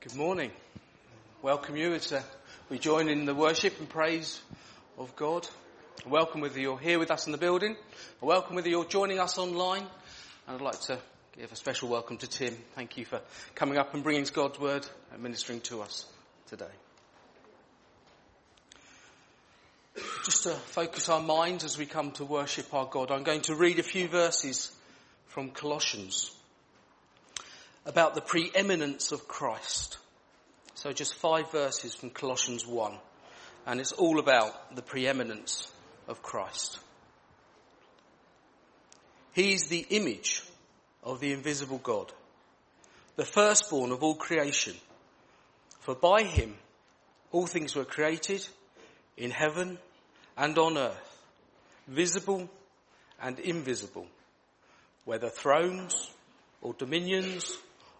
Good morning. Welcome you as uh, we join in the worship and praise of God. Welcome whether you're here with us in the building, welcome whether you're joining us online. And I'd like to give a special welcome to Tim. Thank you for coming up and bringing God's word and ministering to us today. Just to focus our minds as we come to worship our God, I'm going to read a few verses from Colossians about the preeminence of Christ. So just five verses from Colossians 1. And it's all about the preeminence of Christ. He's the image of the invisible God, the firstborn of all creation. For by him all things were created in heaven and on earth, visible and invisible, whether thrones or dominions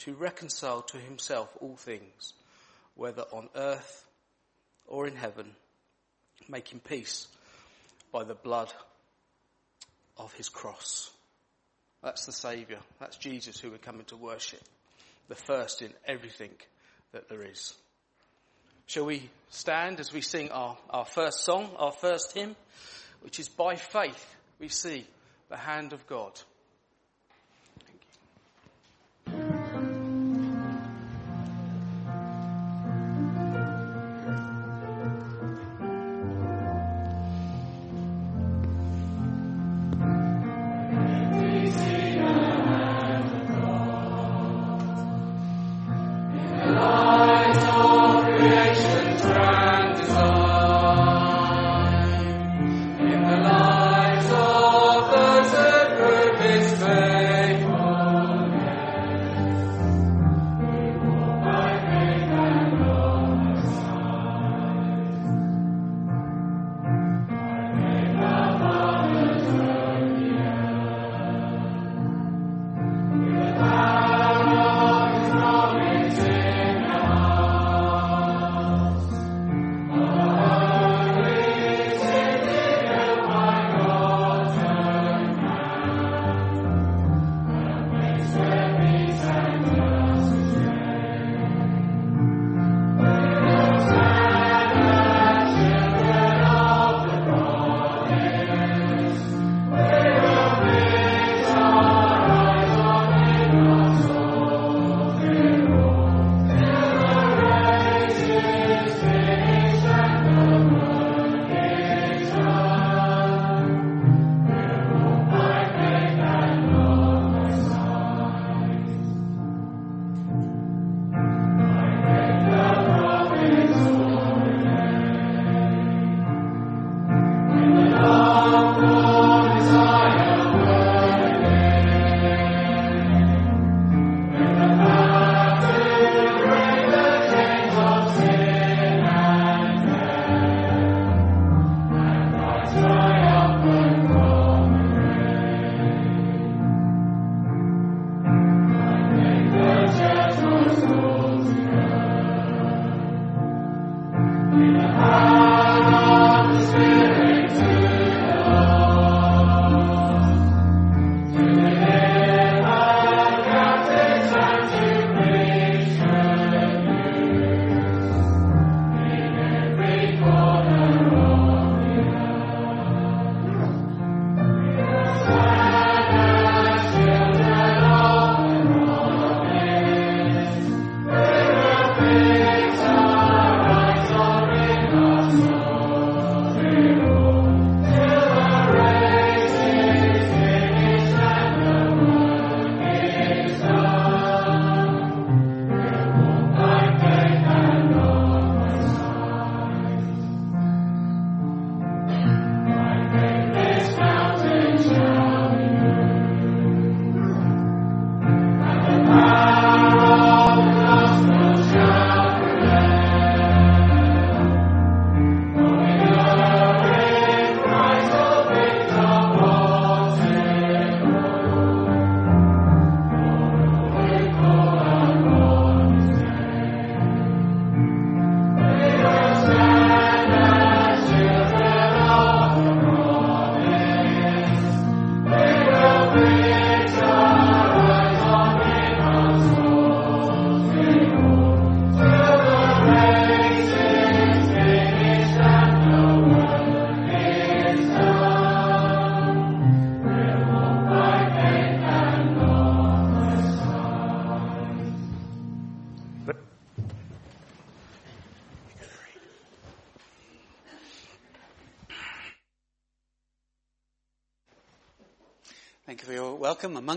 to reconcile to himself all things, whether on earth or in heaven, making peace by the blood of his cross. That's the Saviour. That's Jesus who we're coming to worship. The first in everything that there is. Shall we stand as we sing our, our first song, our first hymn, which is by faith we see the hand of God.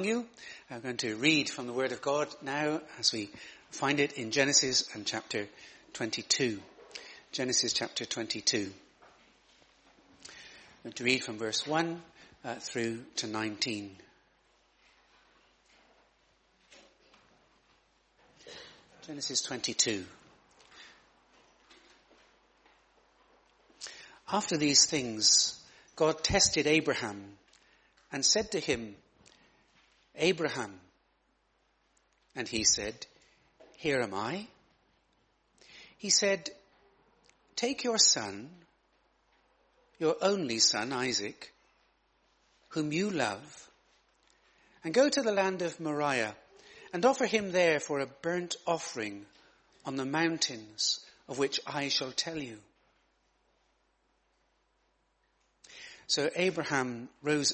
Among you. I'm going to read from the Word of God now as we find it in Genesis and chapter 22. Genesis chapter 22. I'm going to read from verse 1 uh, through to 19. Genesis 22. After these things, God tested Abraham and said to him, Abraham. And he said, Here am I. He said, Take your son, your only son, Isaac, whom you love, and go to the land of Moriah and offer him there for a burnt offering on the mountains of which I shall tell you. So Abraham rose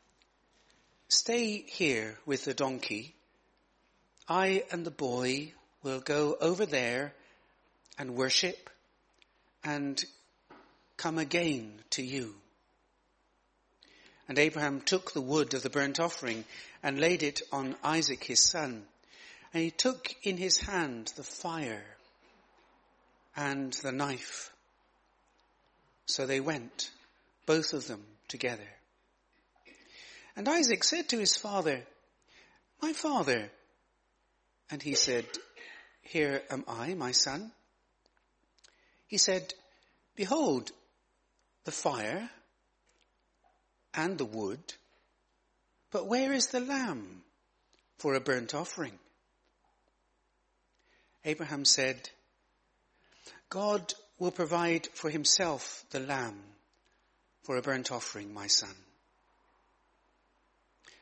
Stay here with the donkey. I and the boy will go over there and worship and come again to you. And Abraham took the wood of the burnt offering and laid it on Isaac his son. And he took in his hand the fire and the knife. So they went, both of them together. And Isaac said to his father, My father. And he said, Here am I, my son. He said, Behold, the fire and the wood, but where is the lamb for a burnt offering? Abraham said, God will provide for himself the lamb for a burnt offering, my son.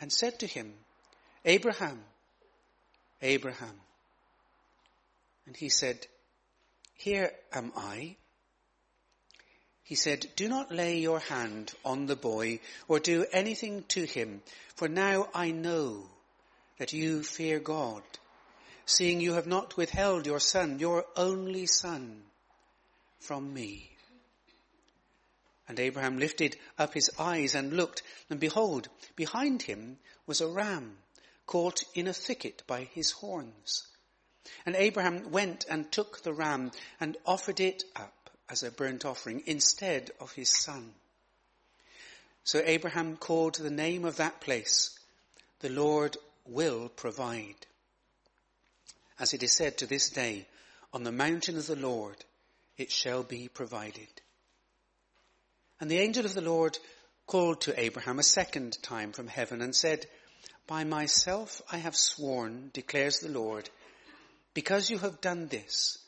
and said to him, Abraham, Abraham. And he said, Here am I. He said, Do not lay your hand on the boy or do anything to him, for now I know that you fear God seeing you have not withheld your son, your only son, from me. And Abraham lifted up his eyes and looked, and behold, behind him was a ram caught in a thicket by his horns. And Abraham went and took the ram and offered it up as a burnt offering instead of his son. So Abraham called the name of that place, the Lord will provide as it is said to this day, on the mountain of the Lord it shall be provided. And the angel of the Lord called to Abraham a second time from heaven and said, By myself I have sworn, declares the Lord, because you have done this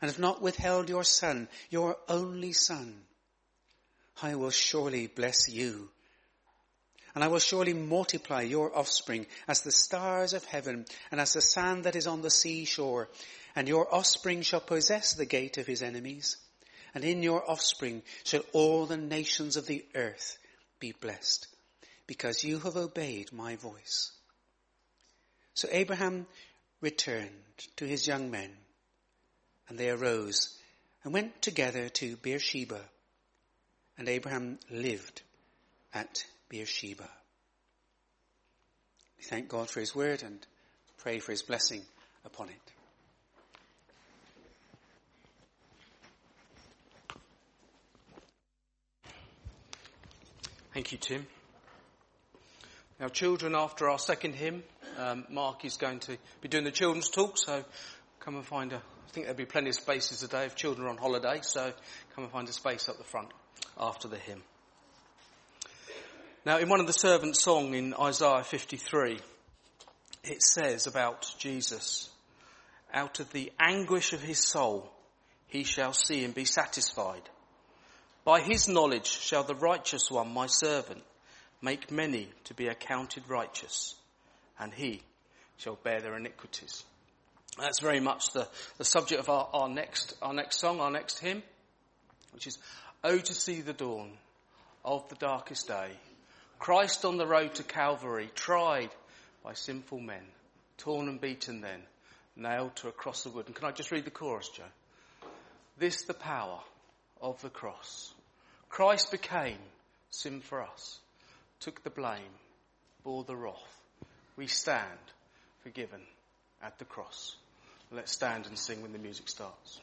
and have not withheld your son, your only son, I will surely bless you and I will surely multiply your offspring as the stars of heaven and as the sand that is on the seashore. And your offspring shall possess the gate of his enemies. And in your offspring shall all the nations of the earth be blessed because you have obeyed my voice. So Abraham returned to his young men and they arose and went together to Beersheba and Abraham lived at Beersheba. We thank God for his word and pray for his blessing upon it. Thank you, Tim. Now, children, after our second hymn, Um, Mark is going to be doing the children's talk, so come and find a. I think there'll be plenty of spaces today if children are on holiday, so come and find a space up the front after the hymn. Now, in one of the servants' song in Isaiah 53, it says about Jesus, out of the anguish of his soul, he shall see and be satisfied. By his knowledge shall the righteous one, my servant, make many to be accounted righteous, and he shall bear their iniquities. That's very much the, the subject of our, our next, our next song, our next hymn, which is, Oh to see the dawn of the darkest day. Christ on the road to Calvary, tried by sinful men, torn and beaten then, nailed to a cross of wood. And can I just read the chorus, Joe? This the power of the cross. Christ became sin for us, took the blame, bore the wrath. We stand forgiven at the cross. Let's stand and sing when the music starts.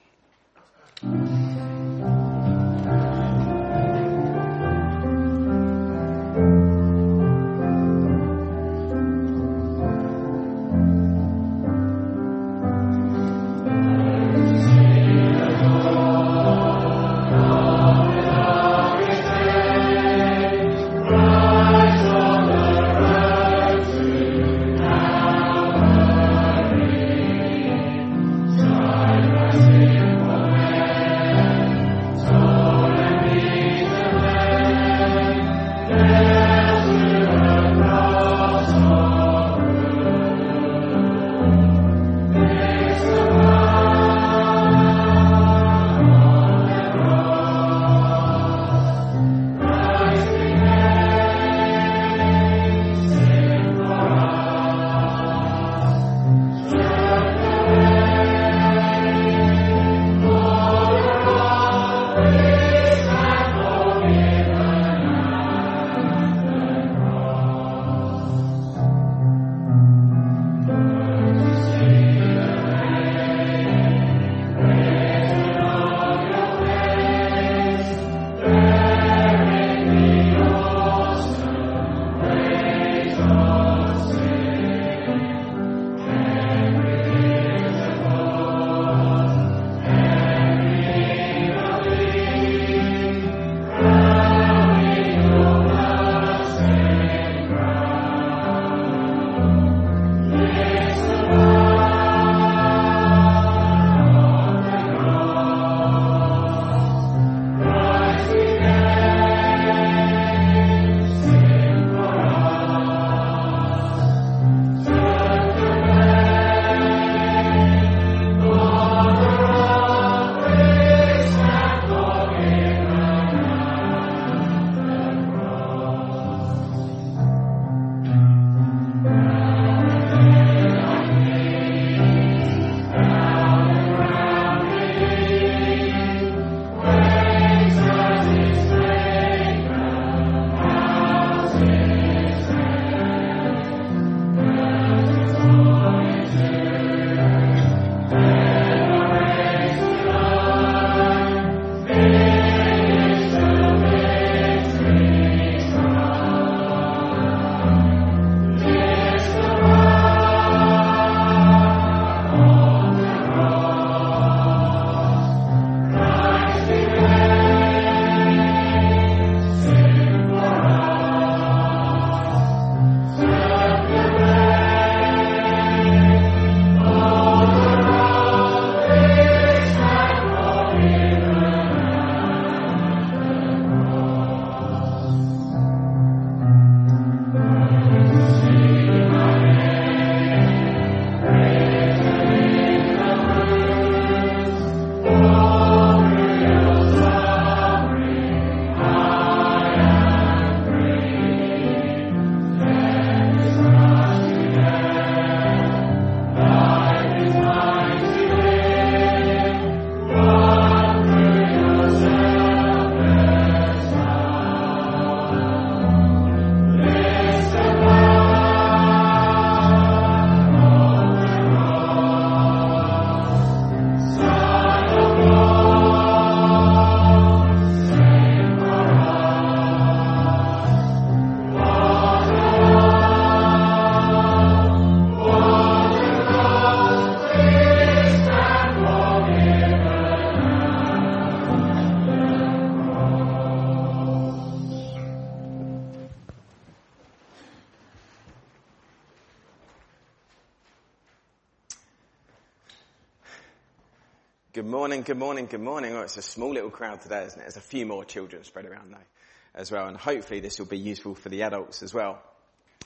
Morning, good morning, good morning. Oh, it's a small little crowd today, isn't it? There's a few more children spread around though as well, and hopefully this will be useful for the adults as well.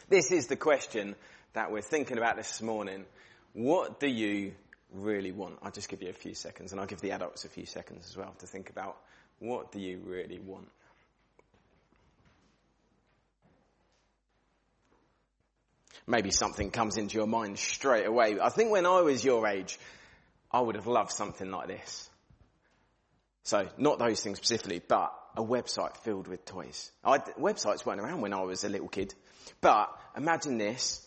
This is the question that we're thinking about this morning. What do you really want? I'll just give you a few seconds and I'll give the adults a few seconds as well to think about what do you really want? Maybe something comes into your mind straight away. I think when I was your age, I would have loved something like this. So, not those things specifically, but a website filled with toys. I, websites weren't around when I was a little kid. But imagine this,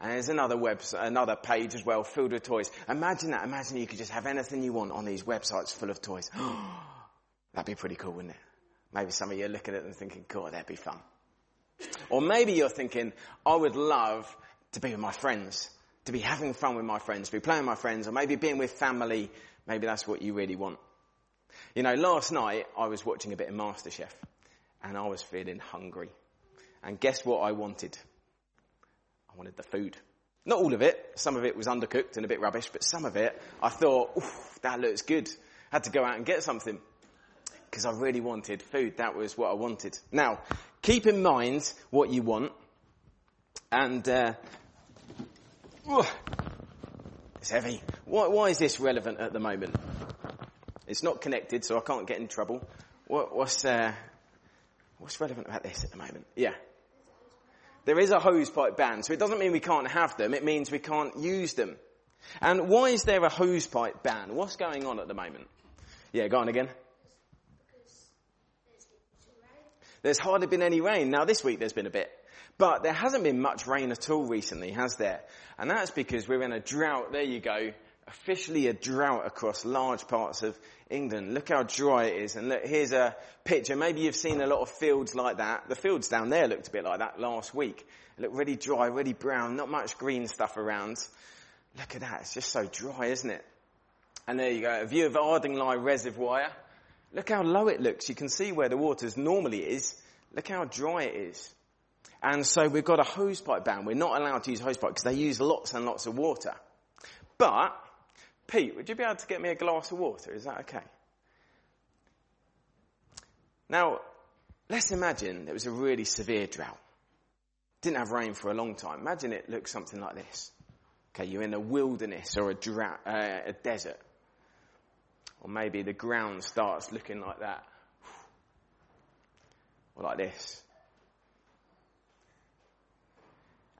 and there's another website, another page as well filled with toys. Imagine that. Imagine you could just have anything you want on these websites full of toys. That'd be pretty cool, wouldn't it? Maybe some of you are looking at them thinking, God, that'd be fun. Or maybe you're thinking, I would love to be with my friends to be having fun with my friends, to be playing with my friends, or maybe being with family. Maybe that's what you really want. You know, last night I was watching a bit of MasterChef and I was feeling hungry. And guess what I wanted? I wanted the food. Not all of it. Some of it was undercooked and a bit rubbish, but some of it I thought, that looks good. I had to go out and get something because I really wanted food. That was what I wanted. Now, keep in mind what you want and uh, it's heavy. Why, why, is this relevant at the moment? It's not connected, so I can't get in trouble. What, what's, uh, what's relevant about this at the moment? Yeah. There is a hose pipe ban, so it doesn't mean we can't have them, it means we can't use them. And why is there a hose pipe ban? What's going on at the moment? Yeah, go on again. There's hardly been any rain. Now this week there's been a bit. But there hasn't been much rain at all recently, has there? And that's because we're in a drought. There you go. Officially a drought across large parts of England. Look how dry it is. And look, here's a picture. Maybe you've seen a lot of fields like that. The fields down there looked a bit like that last week. It looked really dry, really brown, not much green stuff around. Look at that. It's just so dry, isn't it? And there you go. A view of Ardingly Reservoir. Look how low it looks. You can see where the water normally is. Look how dry it is. And so we've got a hosepipe ban. We're not allowed to use hosepipe because they use lots and lots of water. But, Pete, would you be able to get me a glass of water? Is that okay? Now, let's imagine it was a really severe drought. Didn't have rain for a long time. Imagine it looks something like this. Okay, you're in a wilderness or a drought, uh, a desert. Or maybe the ground starts looking like that. Or like this.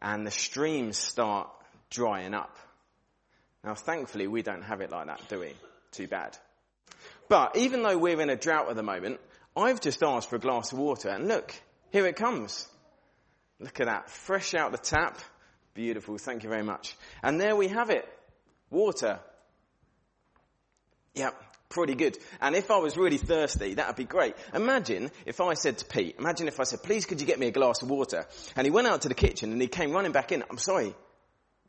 And the streams start drying up. Now, thankfully, we don't have it like that, do we? Too bad. But even though we're in a drought at the moment, I've just asked for a glass of water, and look, here it comes. Look at that, fresh out the tap. Beautiful, thank you very much. And there we have it. Water. Yep, pretty good. And if I was really thirsty, that would be great. Imagine if I said to Pete, imagine if I said, please could you get me a glass of water? And he went out to the kitchen and he came running back in. I'm sorry,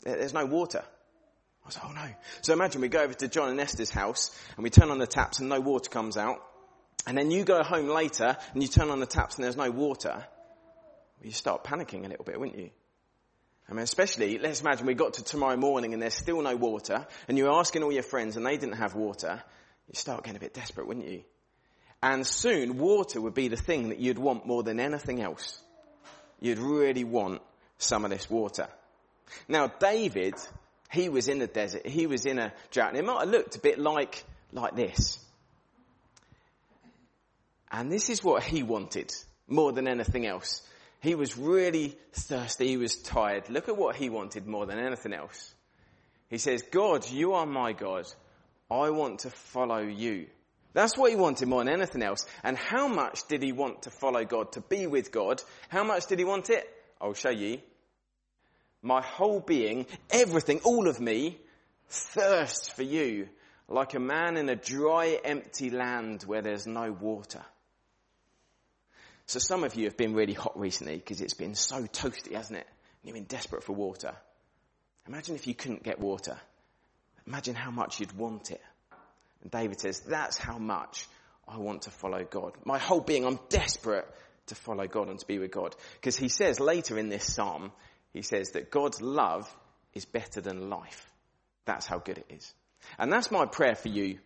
there's no water. I was like, oh no. So imagine we go over to John and Esther's house and we turn on the taps and no water comes out. And then you go home later and you turn on the taps and there's no water. You start panicking a little bit, wouldn't you? I mean, especially, let's imagine we got to tomorrow morning and there's still no water, and you're asking all your friends and they didn't have water, you start getting a bit desperate, wouldn't you? And soon water would be the thing that you'd want more than anything else. You'd really want some of this water. Now David, he was in the desert, he was in a drought, and it might have looked a bit like, like this. And this is what he wanted more than anything else. He was really thirsty, he was tired. Look at what he wanted more than anything else. He says, God, you are my God. I want to follow you. That's what he wanted more than anything else. And how much did he want to follow God, to be with God? How much did he want it? I'll show you. My whole being, everything, all of me, thirsts for you like a man in a dry, empty land where there's no water. So some of you have been really hot recently because it's been so toasty, hasn't it? And you've been desperate for water. Imagine if you couldn't get water. Imagine how much you'd want it. And David says, that's how much I want to follow God. My whole being, I'm desperate to follow God and to be with God. Because he says later in this psalm, he says that God's love is better than life. That's how good it is. And that's my prayer for you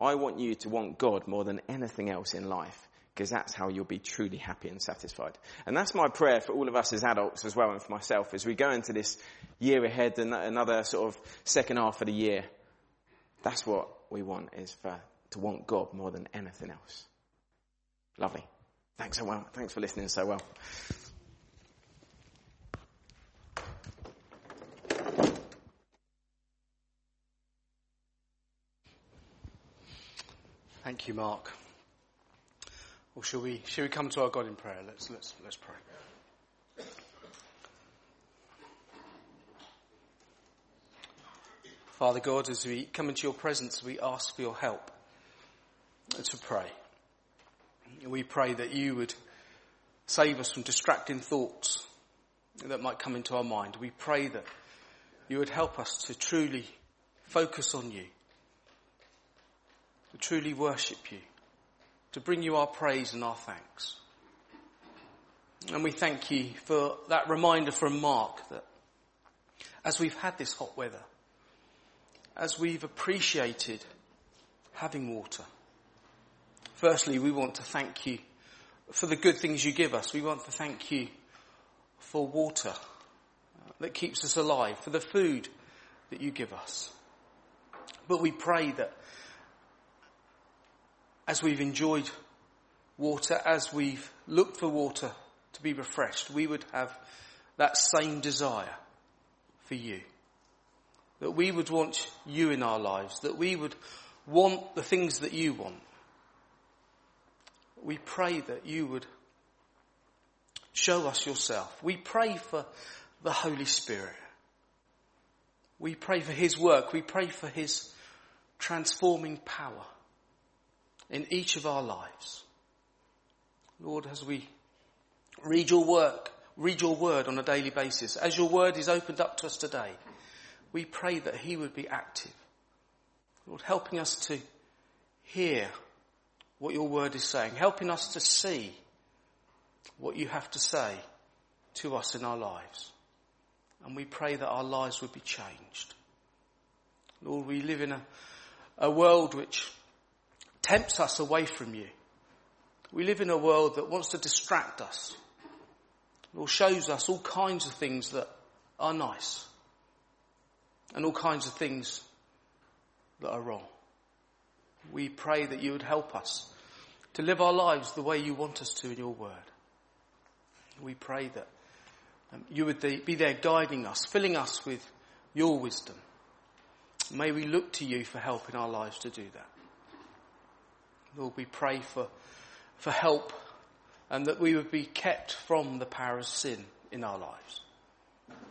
I want you to want God more than anything else in life because that's how you'll be truly happy and satisfied. And that's my prayer for all of us as adults as well and for myself as we go into this year ahead and another sort of second half of the year. That's what we want is for, to want God more than anything else. Lovely. Thanks so well. Thanks for listening so well. Thank you, Mark. Or shall we, shall we come to our God in prayer? Let's, let's, let's pray. Father God, as we come into your presence, we ask for your help to pray. We pray that you would save us from distracting thoughts that might come into our mind. We pray that you would help us to truly focus on you, to truly worship you to bring you our praise and our thanks. And we thank you for that reminder from Mark that as we've had this hot weather, as we've appreciated having water, firstly, we want to thank you for the good things you give us. We want to thank you for water that keeps us alive, for the food that you give us. But we pray that as we've enjoyed water, as we've looked for water to be refreshed, we would have that same desire for you. That we would want you in our lives, that we would want the things that you want. We pray that you would show us yourself. We pray for the Holy Spirit. We pray for His work. We pray for His transforming power in each of our lives. Lord, as we read your work, read your word on a daily basis, as your word is opened up to us today, we pray that he would be active. Lord, helping us to hear what your word is saying, helping us to see what you have to say to us in our lives. And we pray that our lives would be changed. Lord, we live in a, a world which tempts us away from you. We live in a world that wants to distract us or shows us all kinds of things that are nice and all kinds of things that are wrong. We pray that you would help us to live our lives the way you want us to in your word. We pray that um, you would be there guiding us, filling us with your wisdom. May we look to you for help in our lives to do that. Lord, we pray for, for help and that we would be kept from the power of sin in our lives.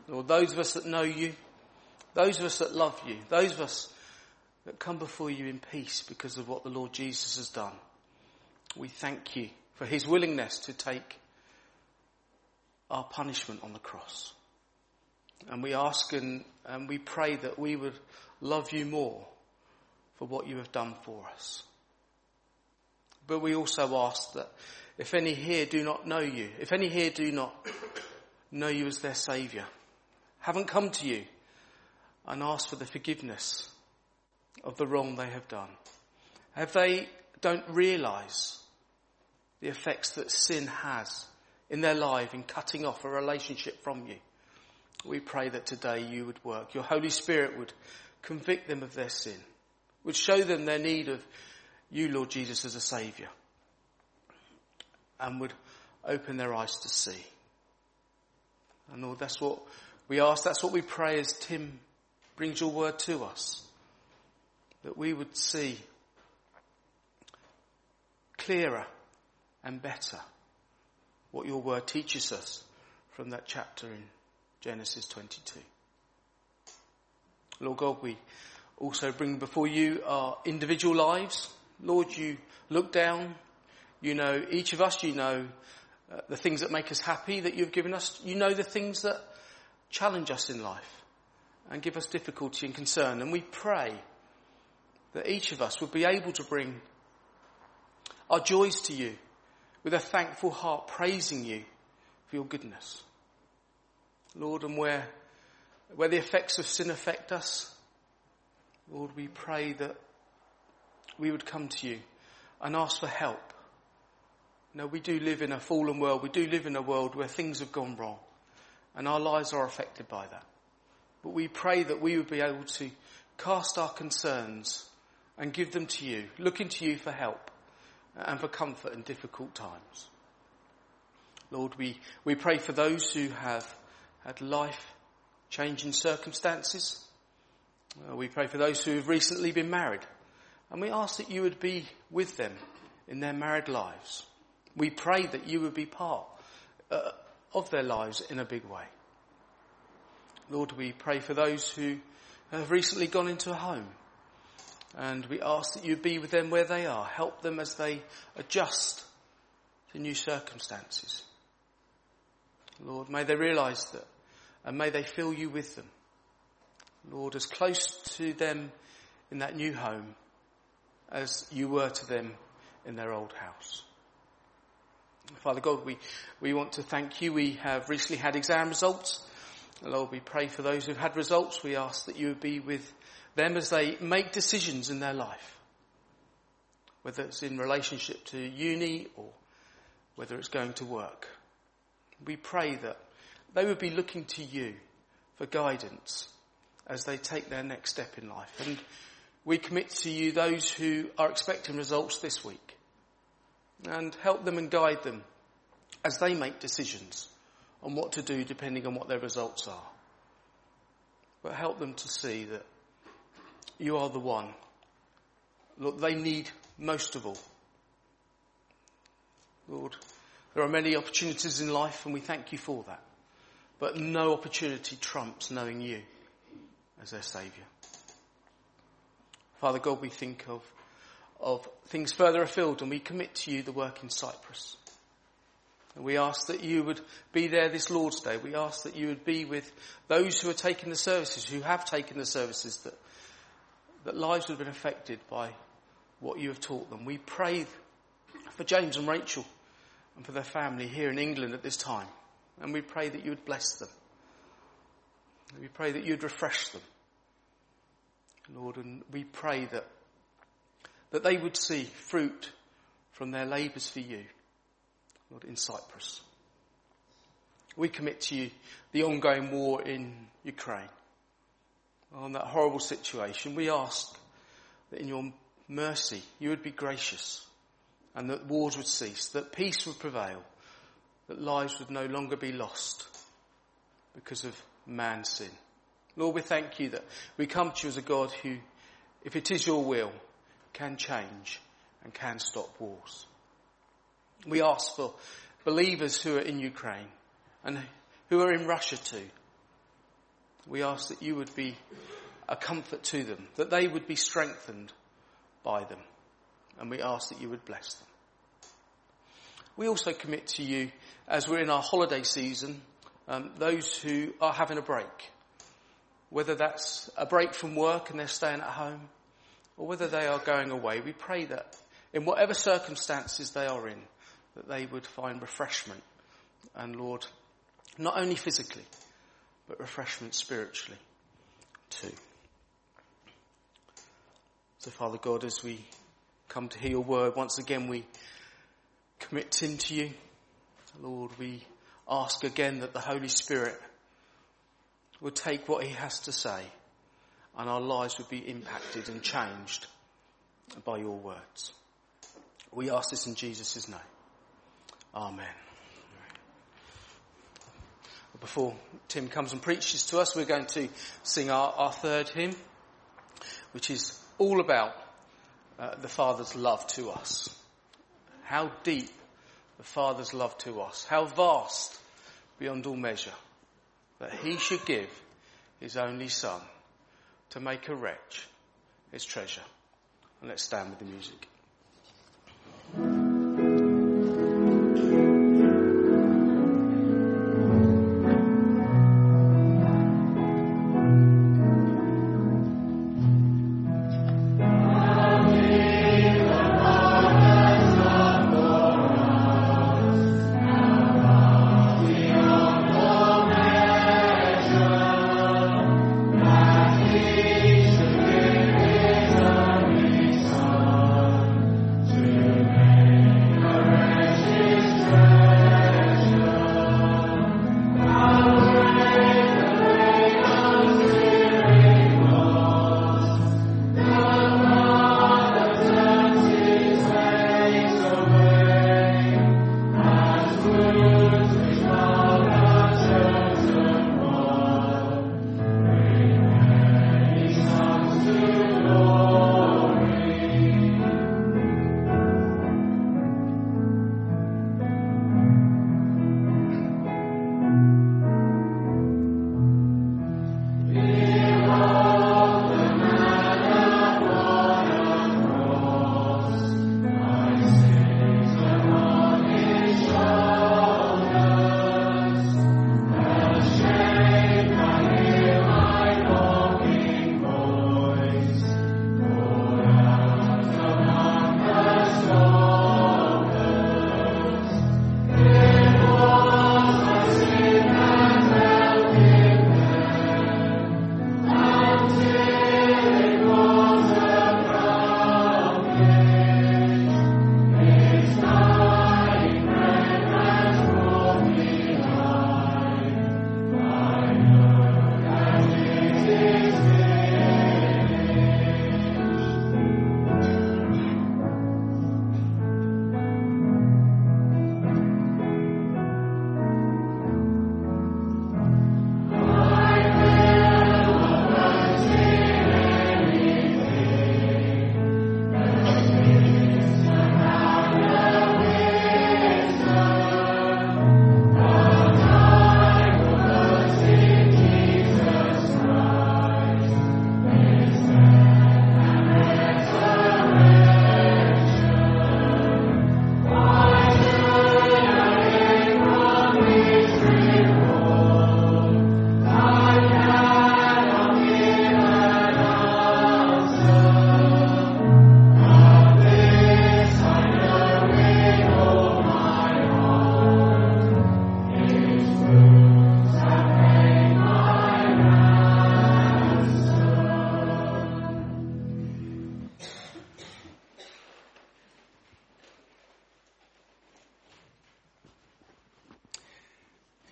Lord, those of us that know you, those of us that love you, those of us that come before you in peace because of what the Lord Jesus has done, we thank you for his willingness to take our punishment on the cross. And we ask and, and we pray that we would love you more for what you have done for us. But we also ask that if any here do not know you, if any here do not know you as their saviour, haven't come to you and asked for the forgiveness of the wrong they have done, if they don't realise the effects that sin has in their life in cutting off a relationship from you, we pray that today you would work. Your Holy Spirit would convict them of their sin, would show them their need of you, Lord Jesus, as a Saviour and would open their eyes to see. And Lord, that's what we ask, that's what we pray as Tim brings your word to us. That we would see clearer and better what your word teaches us from that chapter in Genesis 22. Lord God, we also bring before you our individual lives. Lord, you look down, you know each of us, you know uh, the things that make us happy that you've given us, you know the things that challenge us in life and give us difficulty and concern. And we pray that each of us would be able to bring our joys to you with a thankful heart, praising you for your goodness. Lord, and where, where the effects of sin affect us, Lord, we pray that we would come to you and ask for help. No, we do live in a fallen world. We do live in a world where things have gone wrong and our lives are affected by that. But we pray that we would be able to cast our concerns and give them to you, looking to you for help and for comfort in difficult times. Lord, we, we pray for those who have had life changing circumstances. Uh, we pray for those who have recently been married. And we ask that you would be with them in their married lives. We pray that you would be part uh, of their lives in a big way. Lord, we pray for those who have recently gone into a home. And we ask that you be with them where they are. Help them as they adjust to new circumstances. Lord, may they realize that and may they fill you with them. Lord, as close to them in that new home as you were to them in their old house. Father God, we, we want to thank you. We have recently had exam results. Lord, we pray for those who've had results. We ask that you would be with them as they make decisions in their life. Whether it's in relationship to uni or whether it's going to work. We pray that they would be looking to you for guidance as they take their next step in life. And we commit to you those who are expecting results this week and help them and guide them as they make decisions on what to do depending on what their results are. But help them to see that you are the one. Look, they need most of all. Lord, there are many opportunities in life and we thank you for that. But no opportunity trumps knowing you as their saviour. Father God, we think of, of things further afield and we commit to you the work in Cyprus. And we ask that you would be there this Lord's Day. We ask that you would be with those who are taking the services, who have taken the services, that, that lives would have been affected by what you have taught them. We pray for James and Rachel and for their family here in England at this time. And we pray that you would bless them. We pray that you'd refresh them. Lord, and we pray that, that they would see fruit from their labours for you. Lord, in Cyprus. We commit to you the ongoing war in Ukraine. On that horrible situation, we ask that in your mercy you would be gracious and that wars would cease, that peace would prevail, that lives would no longer be lost because of man's sin. Lord, we thank you that we come to you as a God who, if it is your will, can change and can stop wars. We ask for believers who are in Ukraine and who are in Russia too. We ask that you would be a comfort to them, that they would be strengthened by them. And we ask that you would bless them. We also commit to you, as we're in our holiday season, um, those who are having a break. Whether that's a break from work and they're staying at home, or whether they are going away, we pray that in whatever circumstances they are in, that they would find refreshment. And Lord, not only physically, but refreshment spiritually too. So Father God, as we come to hear your word, once again we commit into you. Lord, we ask again that the Holy Spirit would take what he has to say and our lives would be impacted and changed by your words. We ask this in Jesus' name. Amen. Before Tim comes and preaches to us, we're going to sing our, our third hymn, which is all about uh, the Father's love to us. How deep the Father's love to us. How vast beyond all measure that he should give his only son to make a wretch his treasure. And let's stand with the music.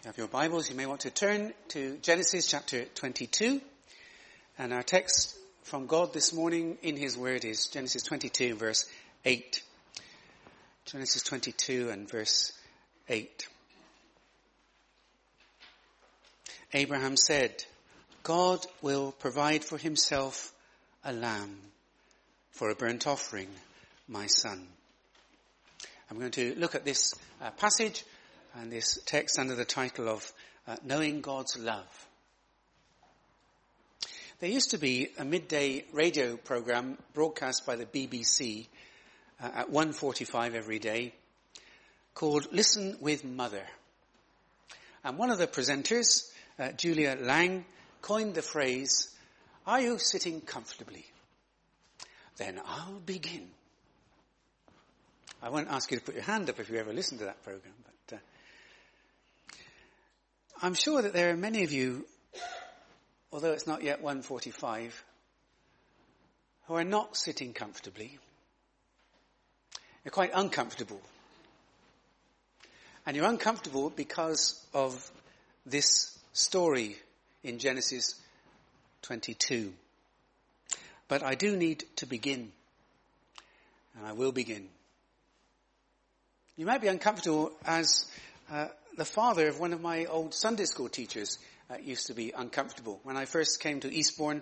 You have your Bibles, you may want to turn to Genesis chapter 22. And our text from God this morning in His Word is Genesis 22 verse 8. Genesis 22 and verse 8. Abraham said, God will provide for himself a lamb for a burnt offering, my son. I'm going to look at this uh, passage and this text under the title of uh, Knowing God's Love. There used to be a midday radio program broadcast by the BBC uh, at 1.45 every day called Listen with Mother. And one of the presenters, uh, Julia Lang, coined the phrase, are you sitting comfortably? Then I'll begin. I won't ask you to put your hand up if you ever listen to that program, but I'm sure that there are many of you, although it's not yet 1.45, who are not sitting comfortably. You're quite uncomfortable. And you're uncomfortable because of this story in Genesis 22. But I do need to begin. And I will begin. You might be uncomfortable as uh, the father of one of my old Sunday school teachers uh, used to be uncomfortable. When I first came to Eastbourne,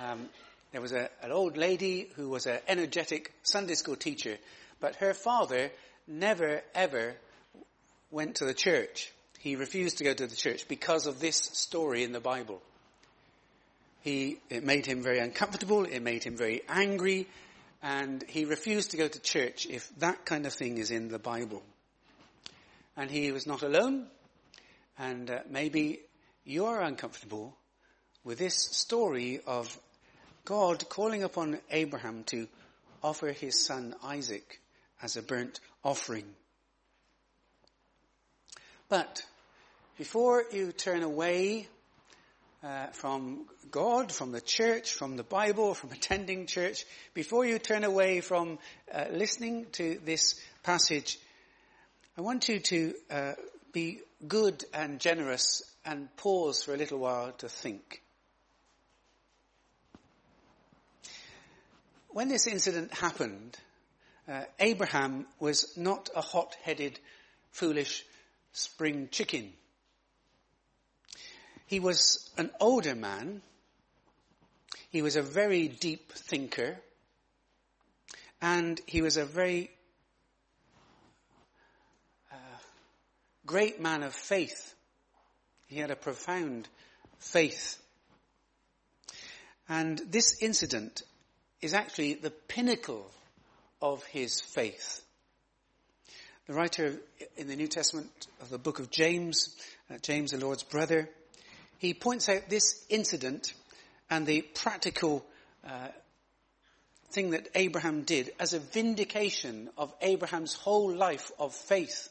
um, there was a, an old lady who was an energetic Sunday school teacher, but her father never ever went to the church. He refused to go to the church because of this story in the Bible. He, it made him very uncomfortable, it made him very angry, and he refused to go to church if that kind of thing is in the Bible. And he was not alone, and uh, maybe you're uncomfortable with this story of God calling upon Abraham to offer his son Isaac as a burnt offering. But before you turn away uh, from God, from the church, from the Bible, from attending church, before you turn away from uh, listening to this passage, I want you to uh, be good and generous and pause for a little while to think. When this incident happened, uh, Abraham was not a hot-headed, foolish spring chicken. He was an older man. He was a very deep thinker. And he was a very great man of faith. He had a profound faith. And this incident is actually the pinnacle of his faith. The writer in the New Testament of the book of James, uh, James the Lord's brother, he points out this incident and the practical uh, thing that Abraham did as a vindication of Abraham's whole life of faith.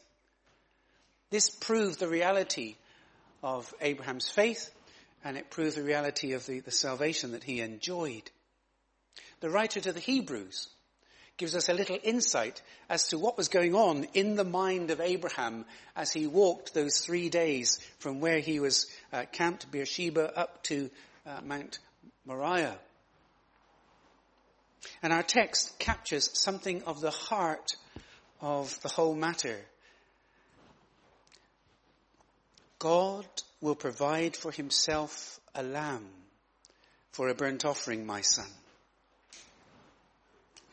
This proved the reality of Abraham's faith and it proved the reality of the, the salvation that he enjoyed. The writer to the Hebrews gives us a little insight as to what was going on in the mind of Abraham as he walked those three days from where he was uh, camped Beersheba up to uh, Mount Moriah. And our text captures something of the heart of the whole matter. God will provide for himself a lamb for a burnt offering, my son.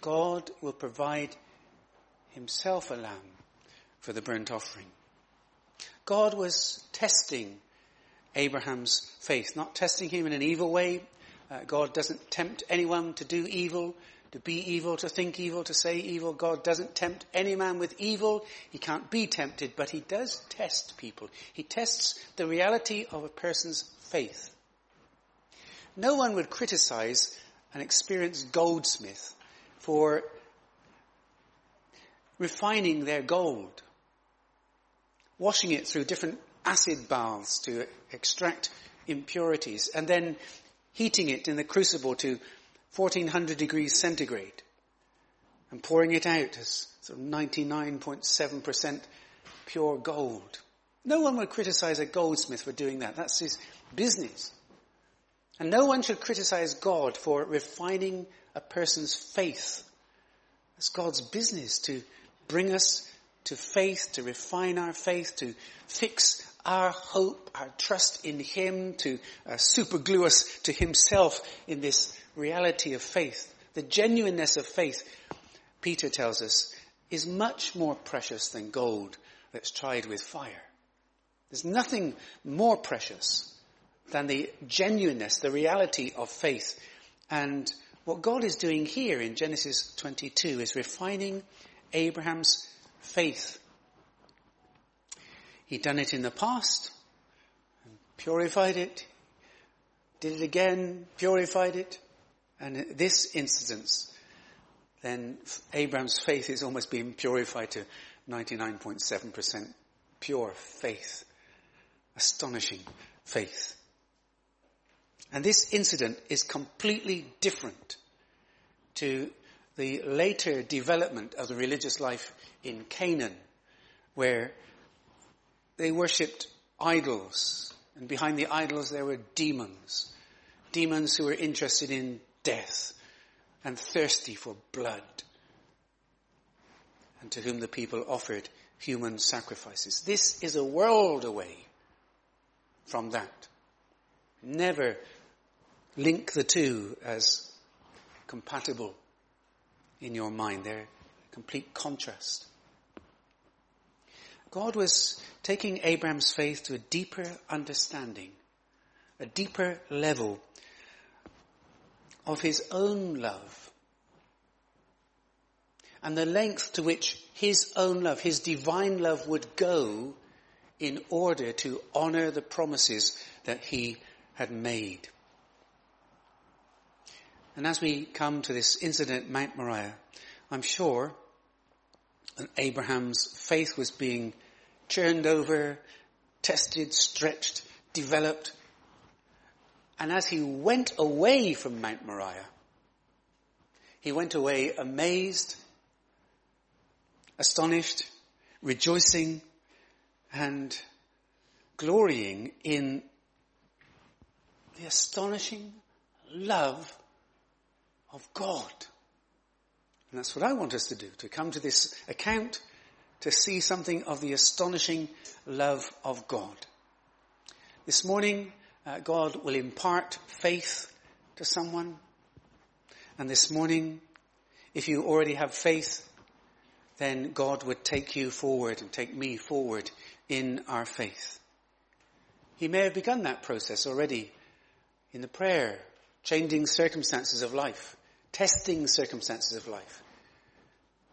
God will provide himself a lamb for the burnt offering. God was testing Abraham's faith, not testing him in an evil way. Uh, God doesn't tempt anyone to do evil, to be evil, to think evil, to say evil. God doesn't tempt any man with evil. He can't be tempted, but he does test people. He tests the reality of a person's faith. No one would criticize an experienced goldsmith for refining their gold, washing it through different acid baths to extract impurities, and then heating it in the crucible to 1400 degrees centigrade and pouring it out as sort of 99.7% pure gold. No one would criticize a goldsmith for doing that. That's his business. And no one should criticize God for refining a person's faith. It's God's business to bring us to faith, to refine our faith, to fix our hope, our trust in Him, to uh, superglue us to Himself in this reality of faith. The genuineness of faith, Peter tells us, is much more precious than gold that's tried with fire. There's nothing more precious than the genuineness, the reality of faith. And what God is doing here in Genesis 22 is refining Abraham's faith. He'd done it in the past, purified it, did it again, purified it, and this instance, then Abraham's faith is almost being purified to 99.7% pure faith. Astonishing faith. And this incident is completely different to the later development of the religious life in Canaan, where they worshipped idols, and behind the idols there were demons. Demons who were interested in death and thirsty for blood, and to whom the people offered human sacrifices. This is a world away from that. Never link the two as compatible in your mind. They're a complete contrast. God was taking Abraham's faith to a deeper understanding, a deeper level of his own love and the length to which his own love, his divine love would go in order to honor the promises that he had made. And as we come to this incident, Mount Moriah, I'm sure that Abraham's faith was being churned over, tested, stretched, developed. And as he went away from Mount Moriah, he went away amazed, astonished, rejoicing, and glorying in the astonishing love of God. And that's what I want us to do, to come to this account, to see something of the astonishing love of God. This morning, uh, God will impart faith to someone. And this morning, if you already have faith, then God would take you forward and take me forward in our faith. He may have begun that process already in the prayer, changing circumstances of life testing circumstances of life.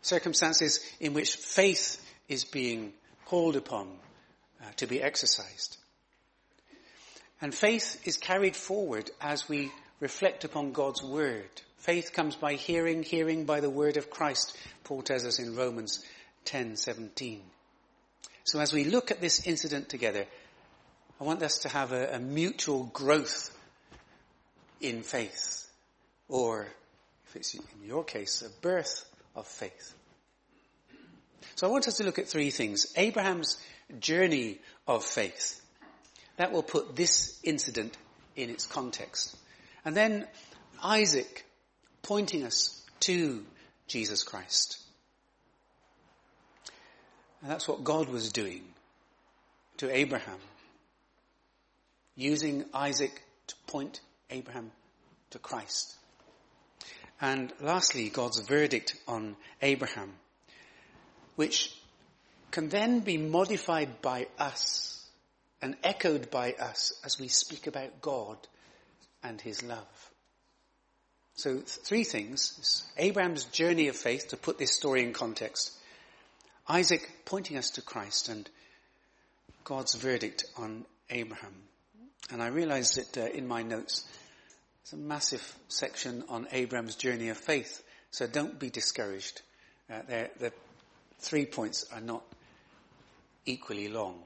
Circumstances in which faith is being called upon uh, to be exercised. And faith is carried forward as we reflect upon God's word. Faith comes by hearing, hearing by the word of Christ, Paul tells us in Romans 10:17. So as we look at this incident together, I want us to have a, a mutual growth in faith, or if it's in your case a birth of faith. So I want us to look at three things. Abraham's journey of faith. That will put this incident in its context. And then Isaac pointing us to Jesus Christ. And that's what God was doing to Abraham. Using Isaac to point Abraham to Christ. And lastly, God's verdict on Abraham, which can then be modified by us and echoed by us as we speak about God and his love. So three things. Abraham's journey of faith, to put this story in context. Isaac pointing us to Christ and God's verdict on Abraham. And I realize that uh, in my notes, it's a massive section on Abraham's journey of faith, so don't be discouraged. Uh, the three points are not equally long.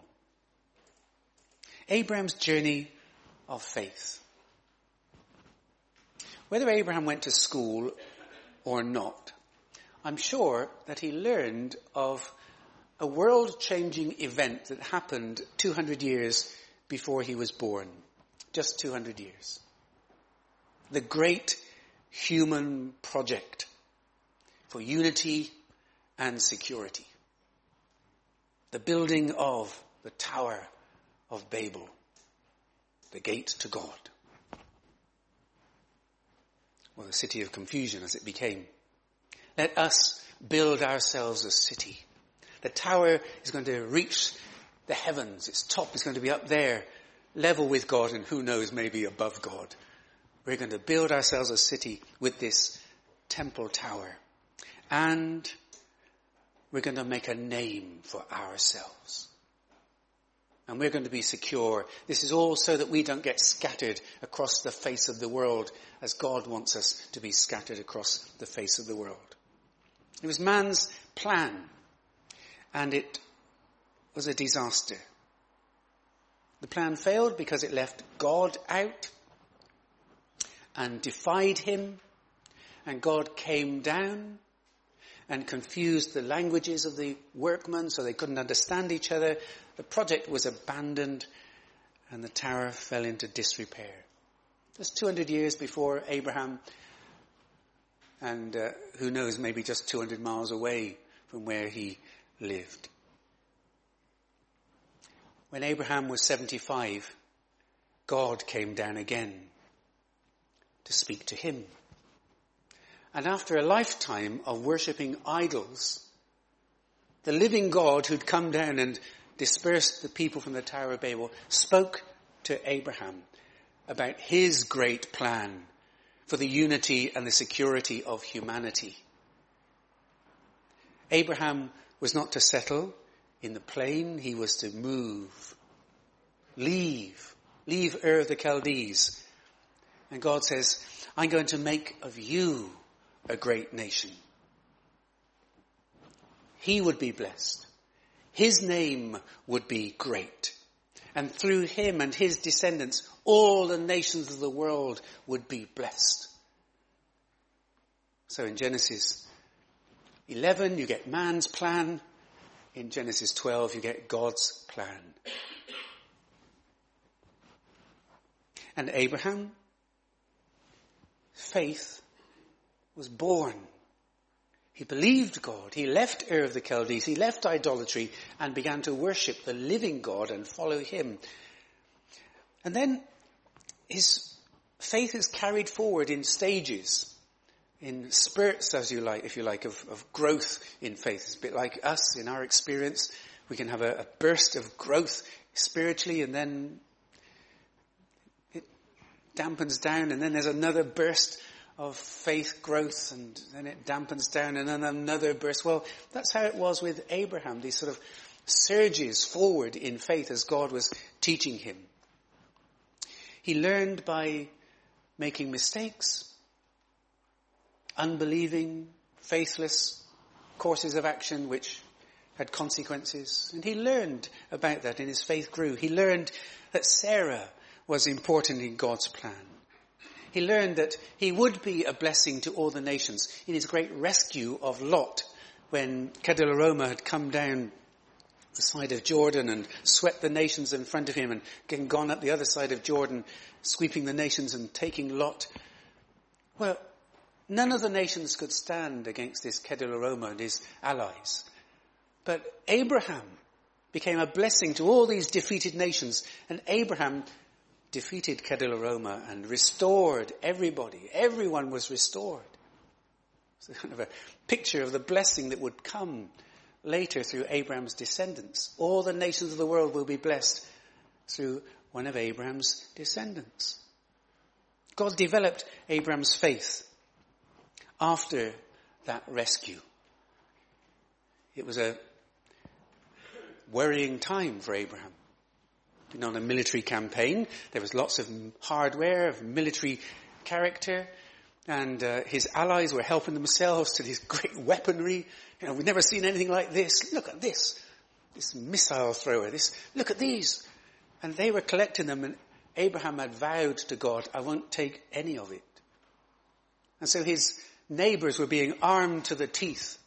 Abraham's journey of faith. Whether Abraham went to school or not, I'm sure that he learned of a world-changing event that happened 200 years before he was born. Just 200 years. The great human project for unity and security. The building of the Tower of Babel. The gate to God. Or the city of confusion as it became. Let us build ourselves a city. The tower is going to reach the heavens. Its top is going to be up there, level with God, and who knows, maybe above God. We're going to build ourselves a city with this temple tower. And we're going to make a name for ourselves. And we're going to be secure. This is all so that we don't get scattered across the face of the world as God wants us to be scattered across the face of the world. It was man's plan and it was a disaster. The plan failed because it left God out and defied him and God came down and confused the languages of the workmen so they couldn't understand each other. The project was abandoned and the tower fell into disrepair. Just 200 years before Abraham and uh, who knows, maybe just 200 miles away from where he lived. When Abraham was 75, God came down again to speak to him. And after a lifetime of worshipping idols, the living God who'd come down and dispersed the people from the Tower of Babel spoke to Abraham about his great plan for the unity and the security of humanity. Abraham was not to settle in the plain, he was to move, leave, leave Ur of the Chaldees. And God says, I'm going to make of you a great nation. He would be blessed. His name would be great. And through him and his descendants, all the nations of the world would be blessed. So in Genesis 11, you get man's plan. In Genesis 12, you get God's plan. And Abraham, faith was born. He believed God. He left Ur of the Chaldees. He left idolatry and began to worship the living God and follow him. And then his faith is carried forward in stages, in spurts, as you like, if you like, of, of growth in faith. It's a bit like us in our experience. We can have a, a burst of growth spiritually and then it dampens down and then there's another burst of faith growth and then it dampens down and then another burst. Well, that's how it was with Abraham, these sort of surges forward in faith as God was teaching him. He learned by making mistakes, unbelieving, faithless courses of action which had consequences. And he learned about that and his faith grew. He learned that Sarah was important in God's plan. He learned that he would be a blessing to all the nations in his great rescue of Lot when Chedorlaomer had come down the side of Jordan and swept the nations in front of him and gone up the other side of Jordan, sweeping the nations and taking Lot. Well, none of the nations could stand against this Chedorlaomer and his allies. But Abraham became a blessing to all these defeated nations and Abraham defeated Chedorlaomer and restored everybody. Everyone was restored. It's kind of a picture of the blessing that would come later through Abraham's descendants. All the nations of the world will be blessed through one of Abraham's descendants. God developed Abraham's faith after that rescue. It was a worrying time for Abraham. Been on a military campaign. There was lots of hardware, of military character, and uh, his allies were helping themselves to this great weaponry you know, we've never seen anything like this. Look at this. This missile thrower. This, look at these. And they were collecting them and Abraham had vowed to God, I won't take any of it. And so his neighbors were being armed to the teeth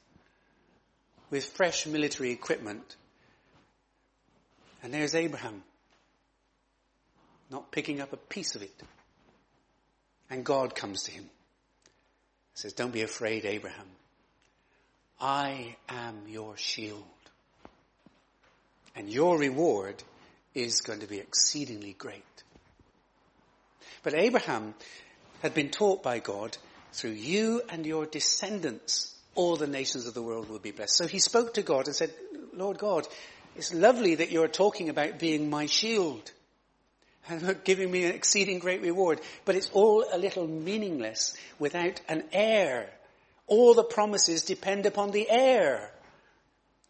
with fresh military equipment. And there's Abraham, not picking up a piece of it. And God comes to him. He says, don't be afraid, Abraham. I am your shield. And your reward is going to be exceedingly great. But Abraham had been taught by God, through you and your descendants, all the nations of the world will be blessed. So he spoke to God and said, Lord God, it's lovely that you're talking about being my shield giving me an exceeding great reward, but it's all a little meaningless without an heir. All the promises depend upon the heir.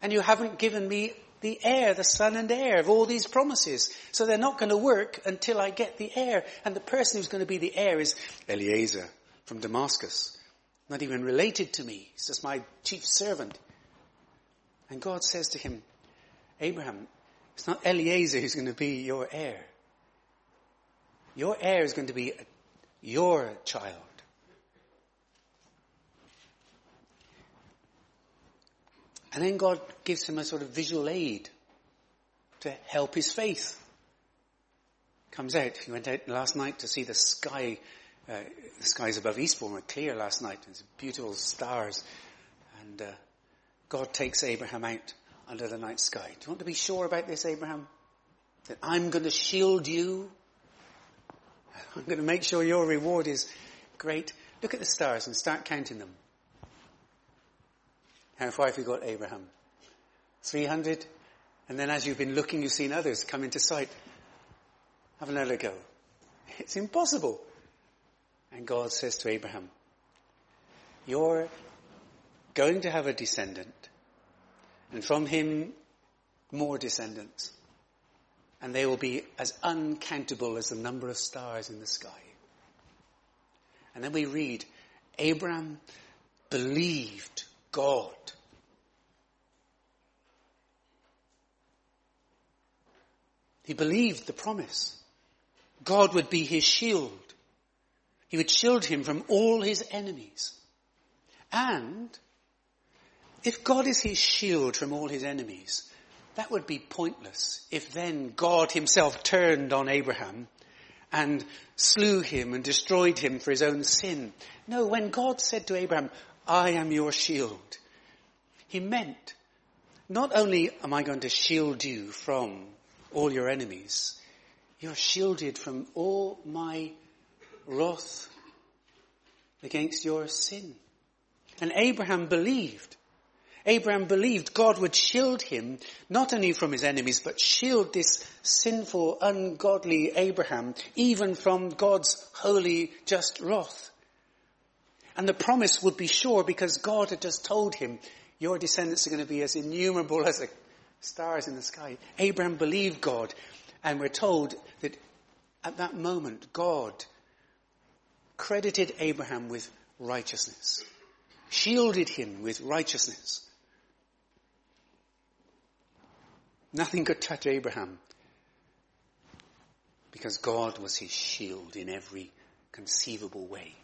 And you haven't given me the heir, the son and heir of all these promises. So they're not going to work until I get the heir. And the person who's going to be the heir is Eliezer from Damascus. Not even related to me. He's just my chief servant. And God says to him, Abraham, it's not Eliezer who's going to be your heir. Your heir is going to be your child. And then God gives him a sort of visual aid to help his faith. Comes out. He went out last night to see the sky. Uh, the skies above Eastbourne were clear last night. There's beautiful stars. And uh, God takes Abraham out under the night sky. Do you want to be sure about this, Abraham? That I'm going to shield you. I'm going to make sure your reward is great. Look at the stars and start counting them. How far have you got, Abraham? 300? And then as you've been looking, you've seen others come into sight. Have another go. It's impossible. And God says to Abraham, you're going to have a descendant, and from him more descendants. And they will be as uncountable as the number of stars in the sky. And then we read, Abraham believed God. He believed the promise. God would be his shield. He would shield him from all his enemies. And if God is his shield from all his enemies, that would be pointless if then God himself turned on Abraham and slew him and destroyed him for his own sin. No, when God said to Abraham, I am your shield. He meant, not only am I going to shield you from all your enemies, you're shielded from all my wrath against your sin. And Abraham believed. Abraham believed God would shield him not only from his enemies, but shield this sinful, ungodly Abraham even from God's holy, just wrath. And the promise would be sure because God had just told him, your descendants are going to be as innumerable as the stars in the sky. Abraham believed God. And we're told that at that moment, God credited Abraham with righteousness, shielded him with righteousness. Nothing could touch Abraham because God was his shield in every conceivable way.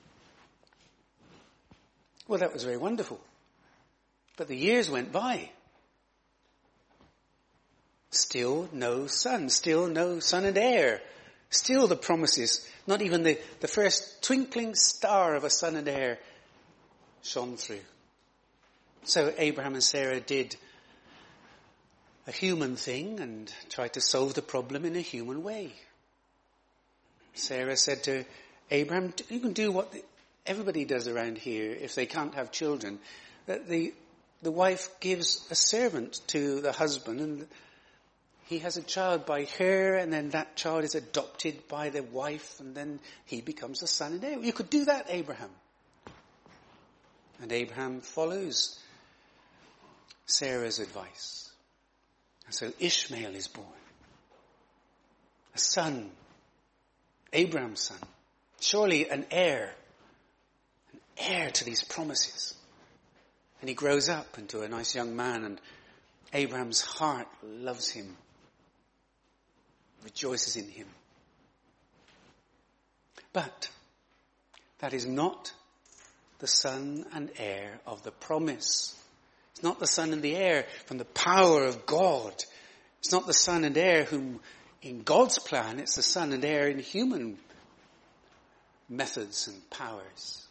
Well, that was very wonderful. But the years went by. Still no son, still no son and heir. Still the promises, not even the, the first twinkling star of a son and heir shone through. So Abraham and Sarah did a human thing and tried to solve the problem in a human way. Sarah said to Abraham, you can do what everybody does around here if they can't have children, that the, the wife gives a servant to the husband and he has a child by her and then that child is adopted by the wife and then he becomes a son and heir. You could do that, Abraham. And Abraham follows Sarah's advice. And so Ishmael is born. A son. Abraham's son. Surely an heir An heir to these promises. And he grows up into a nice young man and Abraham's heart loves him, rejoices in him. But that is not the son and heir of the promise. It's not the son and the heir from the power of God. It's not the son and heir whom in God's plan, it's the son and heir in human methods and powers.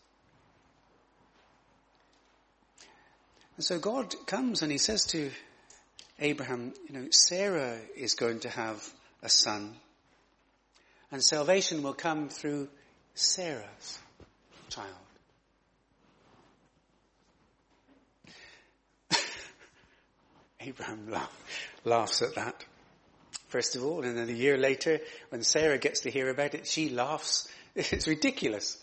And so God comes and he says to Abraham, you know, Sarah is going to have a son and salvation will come through Sarah's child. Abraham laugh, laughs at that. First of all, and then a year later, when Sarah gets to hear about it, she laughs. It's ridiculous.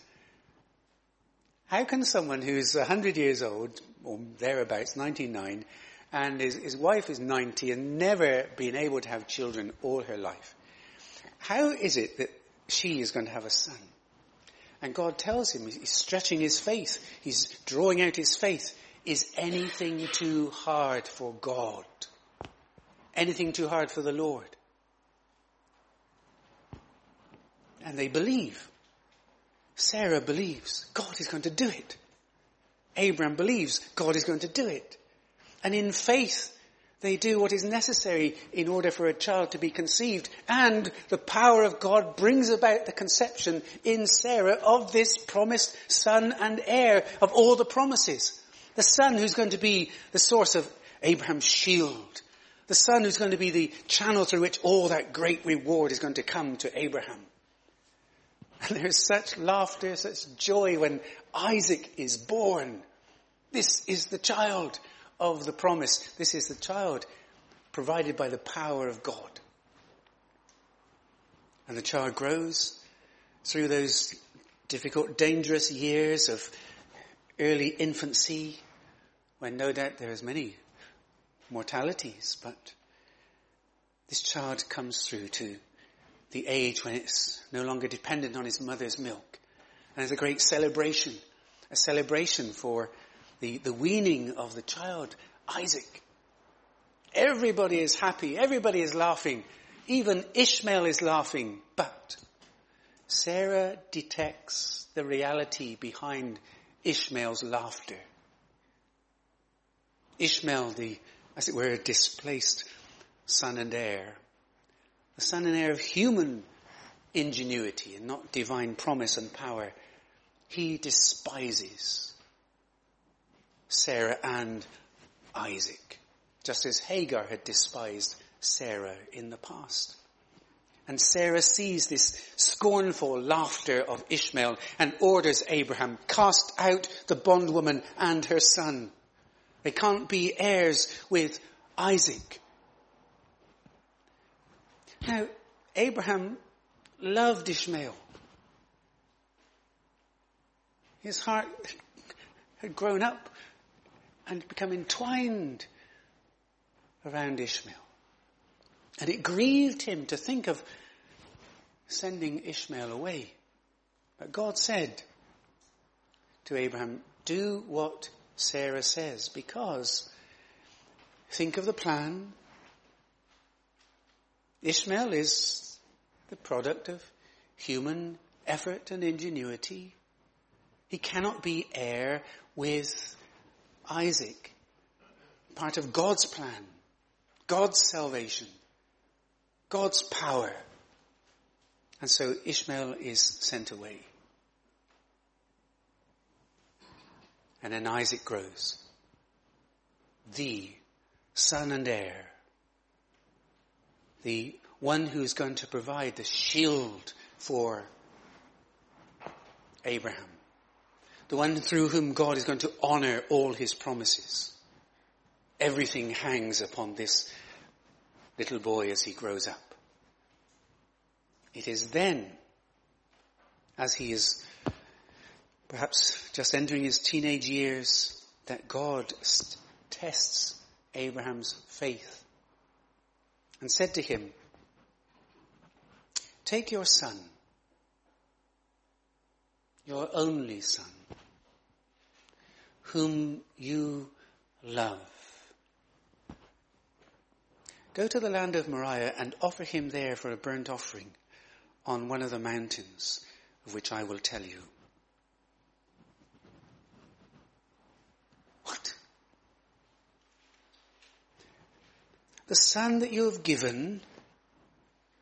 How can someone who's 100 years old, or thereabouts, 99, and his, his wife is 90 and never been able to have children all her life, how is it that she is going to have a son? And God tells him, he's stretching his faith, he's drawing out his faith. Is anything too hard for God? Anything too hard for the Lord? And they believe. Sarah believes God is going to do it. Abraham believes God is going to do it. And in faith, they do what is necessary in order for a child to be conceived. And the power of God brings about the conception in Sarah of this promised son and heir of all the promises. The son who's going to be the source of Abraham's shield. The son who's going to be the channel through which all that great reward is going to come to Abraham. And there's such laughter, such joy when Isaac is born. This is the child of the promise. This is the child provided by the power of God. And the child grows through those difficult, dangerous years of early infancy, when no doubt there is many mortalities, but this child comes through to the age when it's no longer dependent on his mother's milk. And there's a great celebration, a celebration for the, the weaning of the child, Isaac. Everybody is happy, everybody is laughing, even Ishmael is laughing, but Sarah detects the reality behind Ishmael's laughter. Ishmael, the, as it were, displaced son and heir. The son and heir of human ingenuity and not divine promise and power. He despises Sarah and Isaac, just as Hagar had despised Sarah in the past. And Sarah sees this scornful laughter of Ishmael and orders Abraham, cast out the bondwoman and her son. They can't be heirs with Isaac. Now, Abraham loved Ishmael. His heart had grown up and become entwined around Ishmael. And it grieved him to think of sending Ishmael away. But God said to Abraham, do what Sarah says, because think of the plan. Ishmael is the product of human effort and ingenuity. He cannot be heir with Isaac, part of God's plan, God's salvation, God's power. And so Ishmael is sent away. And then Isaac grows. The son and heir. The one who is going to provide the shield for Abraham. The one through whom God is going to honor all his promises. Everything hangs upon this little boy as he grows up. It is then, as he is perhaps just entering his teenage years, that God st- tests Abraham's faith and said to him, take your son, your only son, whom you love. Go to the land of Moriah and offer him there for a burnt offering on one of the mountains of which I will tell you. The son that you have given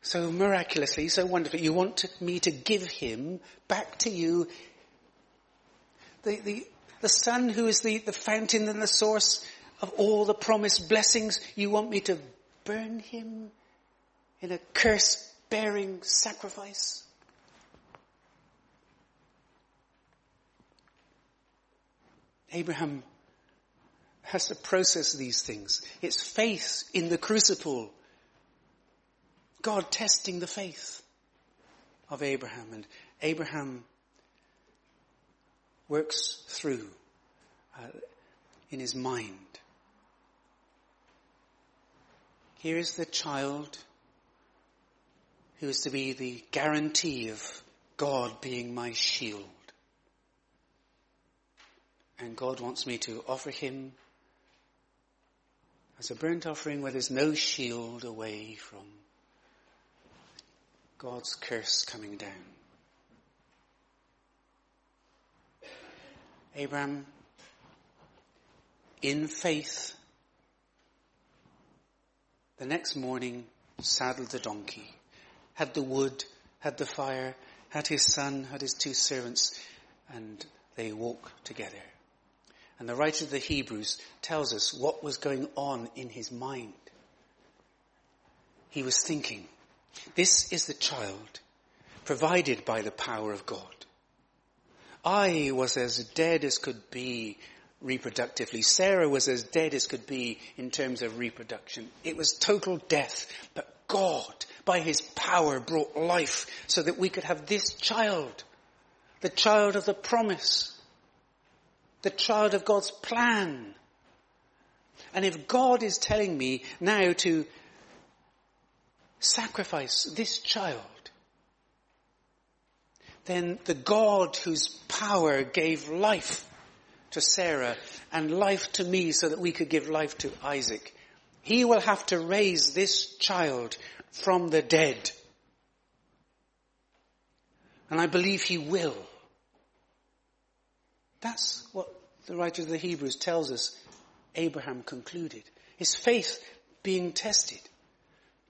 so miraculously, so wonderfully, you want me to give him back to you the, the, the son who is the, the fountain and the source of all the promised blessings. You want me to burn him in a curse bearing sacrifice? Abraham has to process these things. It's faith in the crucible. God testing the faith of Abraham and Abraham works through uh, in his mind. Here is the child who is to be the guarantee of God being my shield. And God wants me to offer him as a burnt offering where there's no shield away from God's curse coming down. Abraham, in faith, the next morning saddled the donkey, had the wood, had the fire, had his son, had his two servants, and they walked together. And the writer of the Hebrews tells us what was going on in his mind. He was thinking, this is the child provided by the power of God. I was as dead as could be reproductively. Sarah was as dead as could be in terms of reproduction. It was total death. But God, by his power, brought life so that we could have this child, the child of the promise, the child of God's plan. And if God is telling me now to sacrifice this child, then the God whose power gave life to Sarah and life to me so that we could give life to Isaac, he will have to raise this child from the dead. And I believe he will. That's what the writer of the Hebrews tells us Abraham concluded. His faith being tested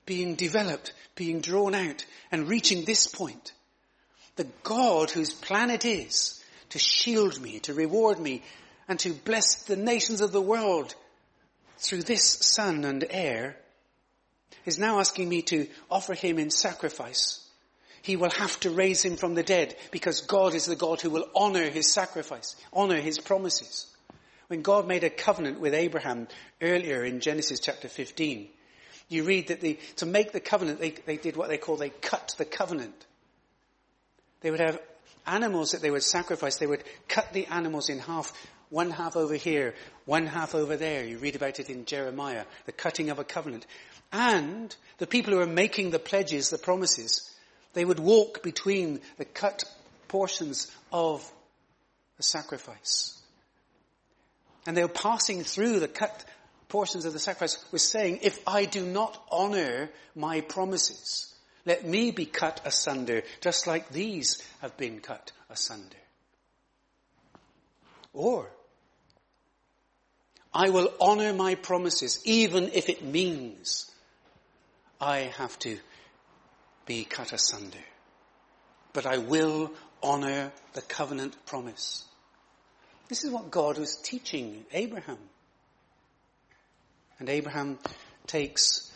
being developed, being drawn out, and reaching this point. The God whose plan it is to shield me, to reward me, and to bless the nations of the world through this son and heir is now asking me to offer him in sacrifice. He will have to raise him from the dead because God is the God who will honor his sacrifice, honor his promises. When God made a covenant with Abraham earlier in Genesis chapter 15, you read that the, to make the covenant, they, they did what they call, they cut the covenant. They would have animals that they would sacrifice. They would cut the animals in half, one half over here, one half over there. You read about it in Jeremiah, the cutting of a covenant. And the people who are making the pledges, the promises, they would walk between the cut portions of the sacrifice. And they were passing through the cut portions of the sacrifice was saying, if I do not honor my promises, let me be cut asunder, just like these have been cut asunder. Or, I will honor my promises, even if it means I have to be cut asunder. But I will honor the covenant promise. This is what God was teaching Abraham. And Abraham takes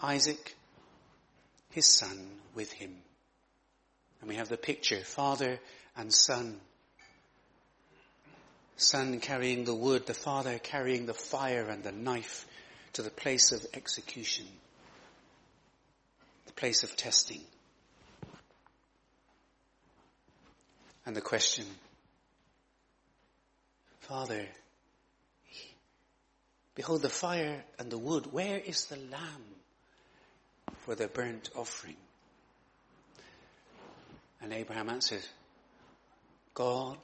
Isaac, his son, with him. And we have the picture, father and son. Son carrying the wood, the father carrying the fire and the knife to the place of execution, the place of testing. And the question, Father, Behold the fire and the wood. Where is the lamb for the burnt offering? And Abraham answered, God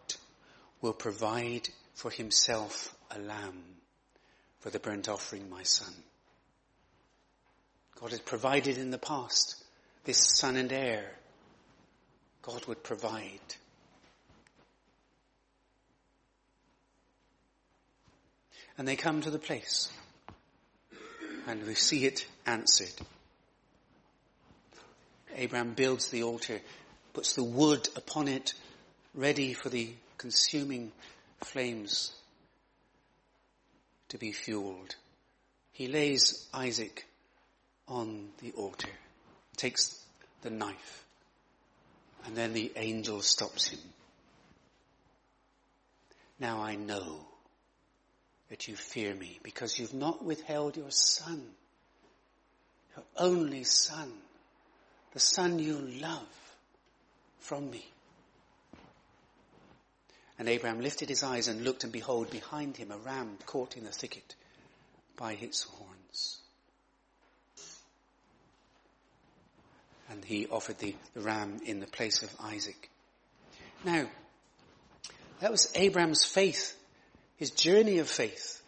will provide for himself a lamb for the burnt offering, my son. God has provided in the past this son and heir. God would provide. And they come to the place And we see it answered. Abraham builds the altar, puts the wood upon it, ready for the consuming flames to be fueled. He lays Isaac on the altar, takes the knife, and then the angel stops him. Now I know that you fear me because you've not withheld your son, your only son, the son you love from me. And Abraham lifted his eyes and looked and behold behind him a ram caught in the thicket by its horns. And he offered the, the ram in the place of Isaac. Now, that was Abraham's faith, his journey of faith.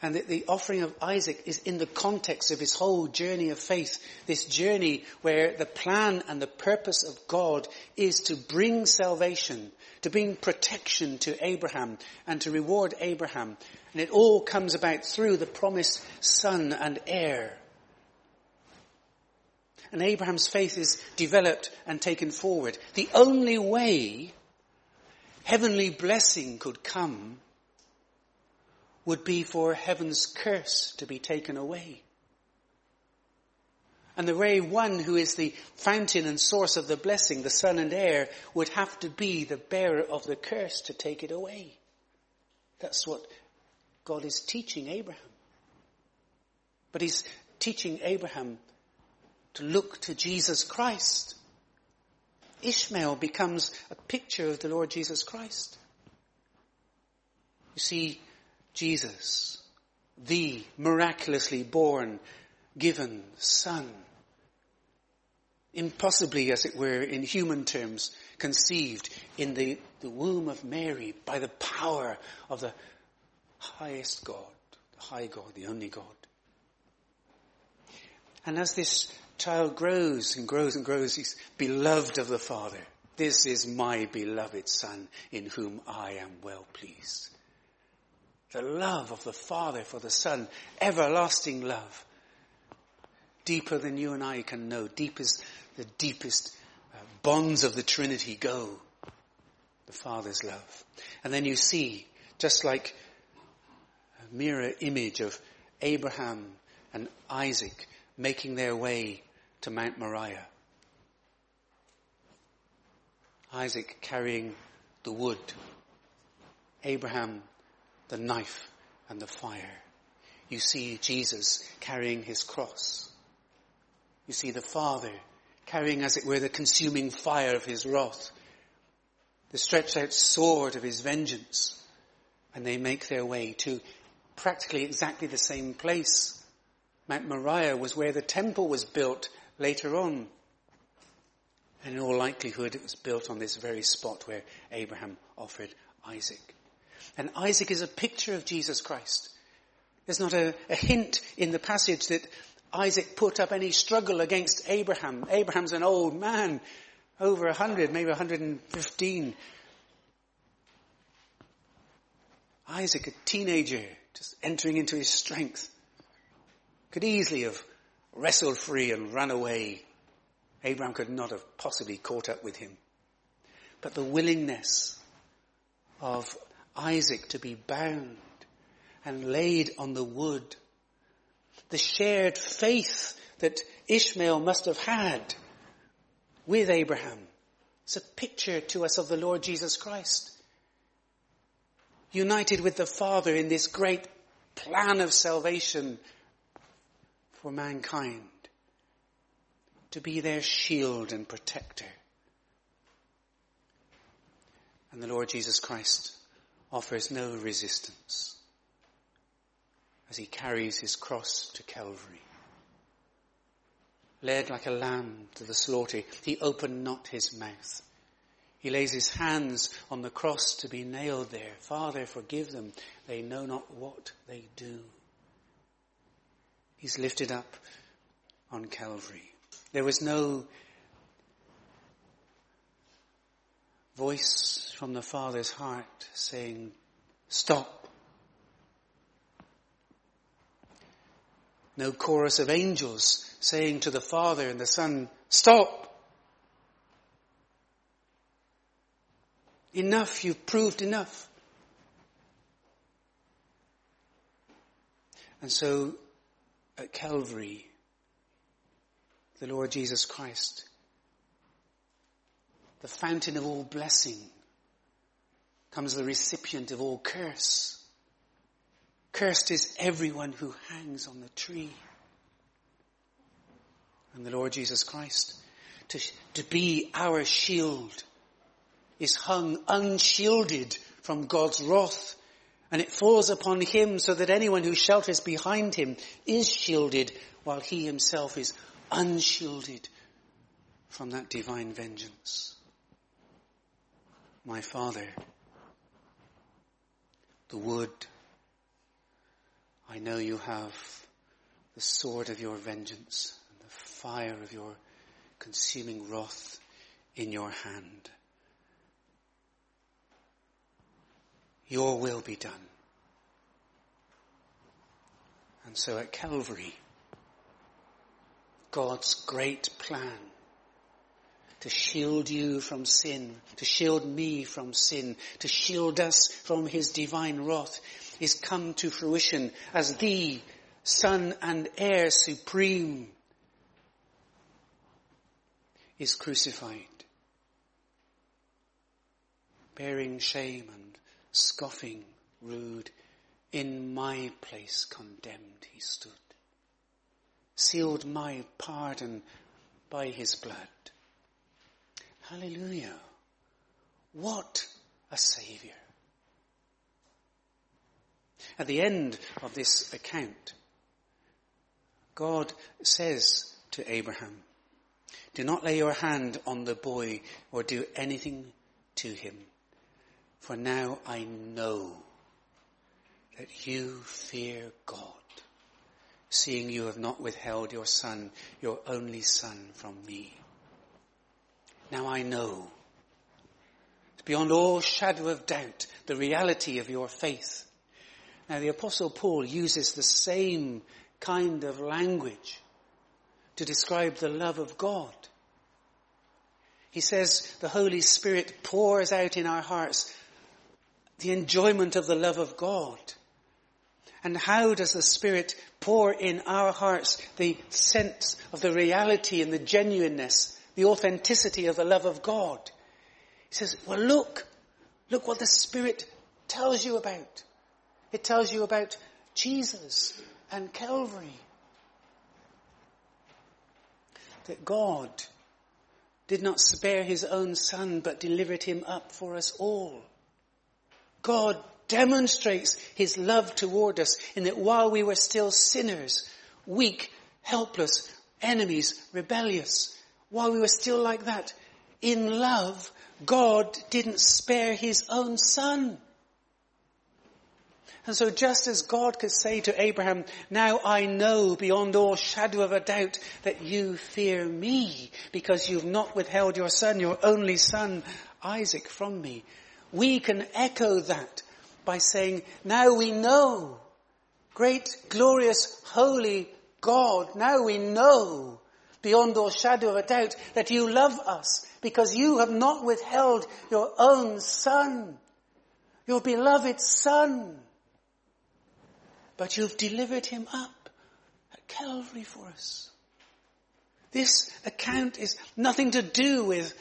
And the, the, offering of Isaac is in the context of his whole journey of faith. This journey where the plan and the purpose of God is to bring salvation, to bring protection to Abraham and to reward Abraham. And it all comes about through the promised son and heir. And Abraham's faith is developed and taken forward. The only way heavenly blessing could come would be for heaven's curse to be taken away. And the very one who is the fountain and source of the blessing, the son and heir, would have to be the bearer of the curse to take it away. That's what God is teaching Abraham. But he's teaching Abraham to look to Jesus Christ Ishmael becomes a picture of the Lord Jesus Christ. You see, Jesus, the miraculously born, given Son, impossibly, as it were, in human terms, conceived in the, the womb of Mary by the power of the highest God, the high God, the only God. And as this child grows and grows and grows, he's beloved of the Father. This is my beloved Son in whom I am well pleased. The love of the Father for the Son, everlasting love, deeper than you and I can know, deep as the deepest uh, bonds of the Trinity go, the Father's love. And then you see, just like a mirror image of Abraham and Isaac making their way to Mount Moriah. Isaac carrying the wood, Abraham the knife and the fire. You see Jesus carrying his cross. You see the Father carrying as it were the consuming fire of his wrath, the stretched out sword of his vengeance, and they make their way to practically exactly the same place. Mount Moriah was where the temple was built later on. And in all likelihood, it was built on this very spot where Abraham offered Isaac. And Isaac is a picture of Jesus Christ. There's not a, a hint in the passage that Isaac put up any struggle against Abraham. Abraham's an old man, over a hundred, maybe 115. Isaac, a teenager, just entering into his strength, could easily have wrestled free and ran away. Abraham could not have possibly caught up with him. But the willingness of Isaac to be bound and laid on the wood, the shared faith that Ishmael must have had with Abraham, it's a picture to us of the Lord Jesus Christ. United with the Father in this great plan of salvation for mankind to be their shield and protector. And the Lord Jesus Christ offers no resistance as he carries his cross to Calvary. Led like a lamb to the slaughter, he opened not his mouth. He lays his hands on the cross to be nailed there. Father, forgive them. They know not what they do. He's lifted up on Calvary. There was no voice from the Father's heart saying, stop. No chorus of angels saying to the Father and the Son, stop! Enough, you've proved enough. And so at Calvary, the Lord Jesus Christ, the fountain of all blessing, comes the recipient of all curse. Cursed is everyone who hangs on the tree. And the Lord Jesus Christ, to, to be our shield, is hung unshielded from God's wrath. And it falls upon him so that anyone who shelters behind him is shielded while he himself is unshielded from that divine vengeance. My Father, the wood, I know you have the sword of your vengeance and the fire of your consuming wrath in your hand. Your will be done. And so at Calvary, God's great plan to shield you from sin, to shield me from sin, to shield us from his divine wrath is come to fruition as the Son and Heir Supreme is crucified, bearing shame and scoffing, rude, in my place condemned he stood, sealed my pardon by his blood. Hallelujah. What a savior. At the end of this account, God says to Abraham, do not lay your hand on the boy or do anything to him. For now I know that you fear God, seeing you have not withheld your son, your only son from me. Now I know, beyond all shadow of doubt, the reality of your faith. Now the apostle Paul uses the same kind of language to describe the love of God. He says the Holy Spirit pours out in our hearts the enjoyment of the love of God. And how does the Spirit pour in our hearts the sense of the reality and the genuineness, the authenticity of the love of God? He says, well look, look what the Spirit tells you about. It tells you about Jesus and Calvary. That God did not spare his own son but delivered him up for us all. God demonstrates his love toward us in that while we were still sinners, weak, helpless, enemies, rebellious, while we were still like that, in love, God didn't spare his own son. And so just as God could say to Abraham, now I know beyond all shadow of a doubt that you fear me because you've not withheld your son, your only son, Isaac from me. We can echo that by saying, now we know, great, glorious, holy God, now we know beyond all shadow of a doubt that you love us because you have not withheld your own son, your beloved son, but you've delivered him up at Calvary for us. This account is nothing to do with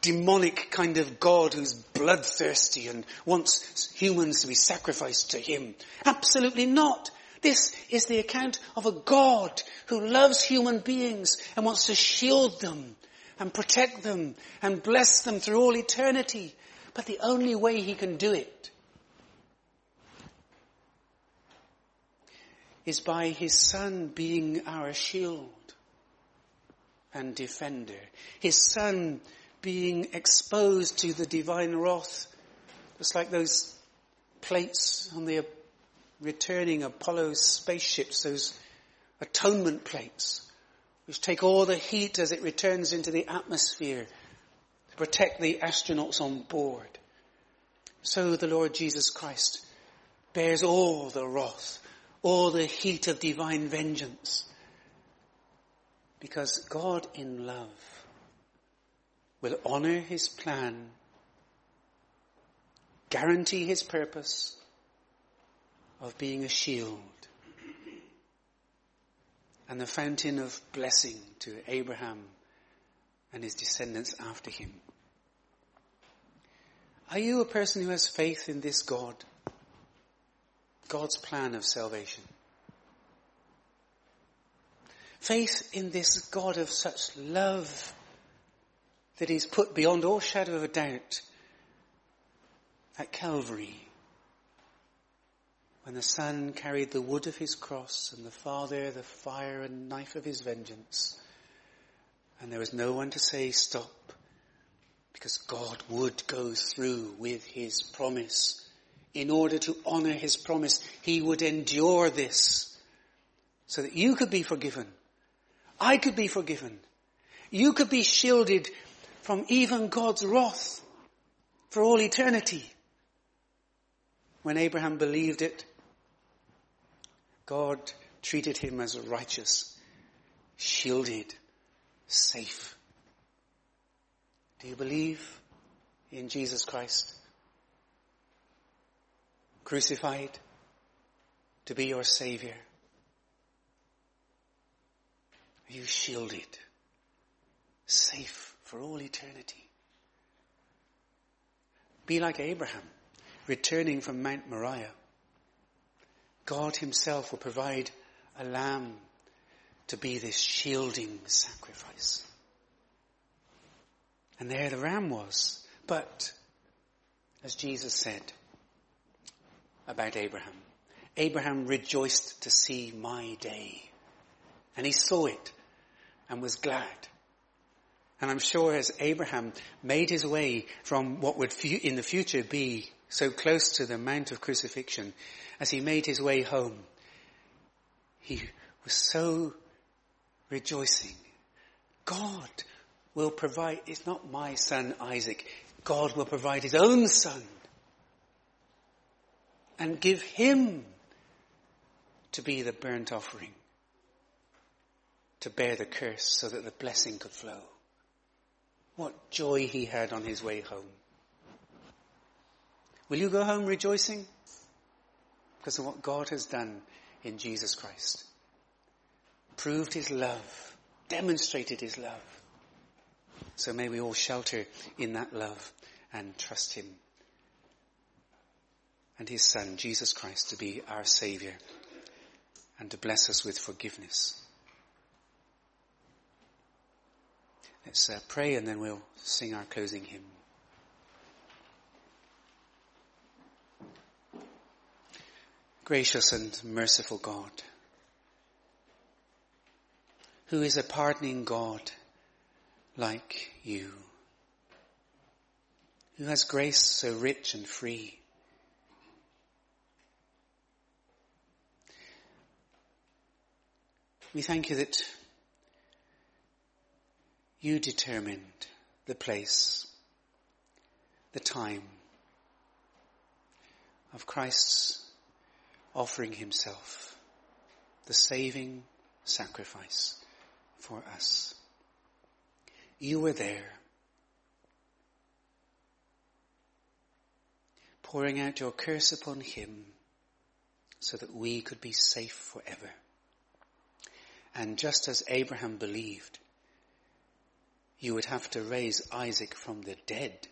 demonic kind of God who's bloodthirsty and wants humans to be sacrificed to him. Absolutely not. This is the account of a God who loves human beings and wants to shield them and protect them and bless them through all eternity. But the only way he can do it is by his son being our shield and defender. His son being exposed to the divine wrath. Just like those plates on the uh, returning Apollo spaceships, those atonement plates, which take all the heat as it returns into the atmosphere to protect the astronauts on board. So the Lord Jesus Christ bears all the wrath, all the heat of divine vengeance. Because God in love will honor his plan, guarantee his purpose of being a shield and the fountain of blessing to Abraham and his descendants after him. Are you a person who has faith in this God? God's plan of salvation. Faith in this God of such love that He's put beyond all shadow of a doubt at Calvary when the Son carried the wood of His cross and the Father the fire and knife of His vengeance and there was no one to say stop because God would go through with His promise. In order to honor His promise, He would endure this so that you could be forgiven. I could be forgiven. You could be shielded from even God's wrath for all eternity. When Abraham believed it, God treated him as righteous, shielded, safe. Do you believe in Jesus Christ? Crucified to be your Savior? Are you shielded? Safe for all eternity? Be like Abraham, returning from Mount Moriah. God himself will provide a lamb to be this shielding sacrifice. And there the ram was. But, as Jesus said about Abraham, Abraham rejoiced to see my day. And he saw it and was glad. And I'm sure as Abraham made his way from what would in the future be so close to the Mount of Crucifixion, as he made his way home, he was so rejoicing. God will provide, it's not my son Isaac, God will provide his own son and give him to be the burnt offering, to bear the curse so that the blessing could flow. What joy he had on his way home. Will you go home rejoicing? Because of what God has done in Jesus Christ. Proved his love, demonstrated his love. So may we all shelter in that love and trust him and his son, Jesus Christ, to be our savior and to bless us with forgiveness. Let's uh, pray and then we'll sing our closing hymn. Gracious and merciful God, who is a pardoning God like you, who has grace so rich and free. We thank you that you determined the place, the time of Christ's offering himself, the saving sacrifice for us. You were there, pouring out your curse upon him so that we could be safe forever. And just as Abraham believed, you would have to raise Isaac from the dead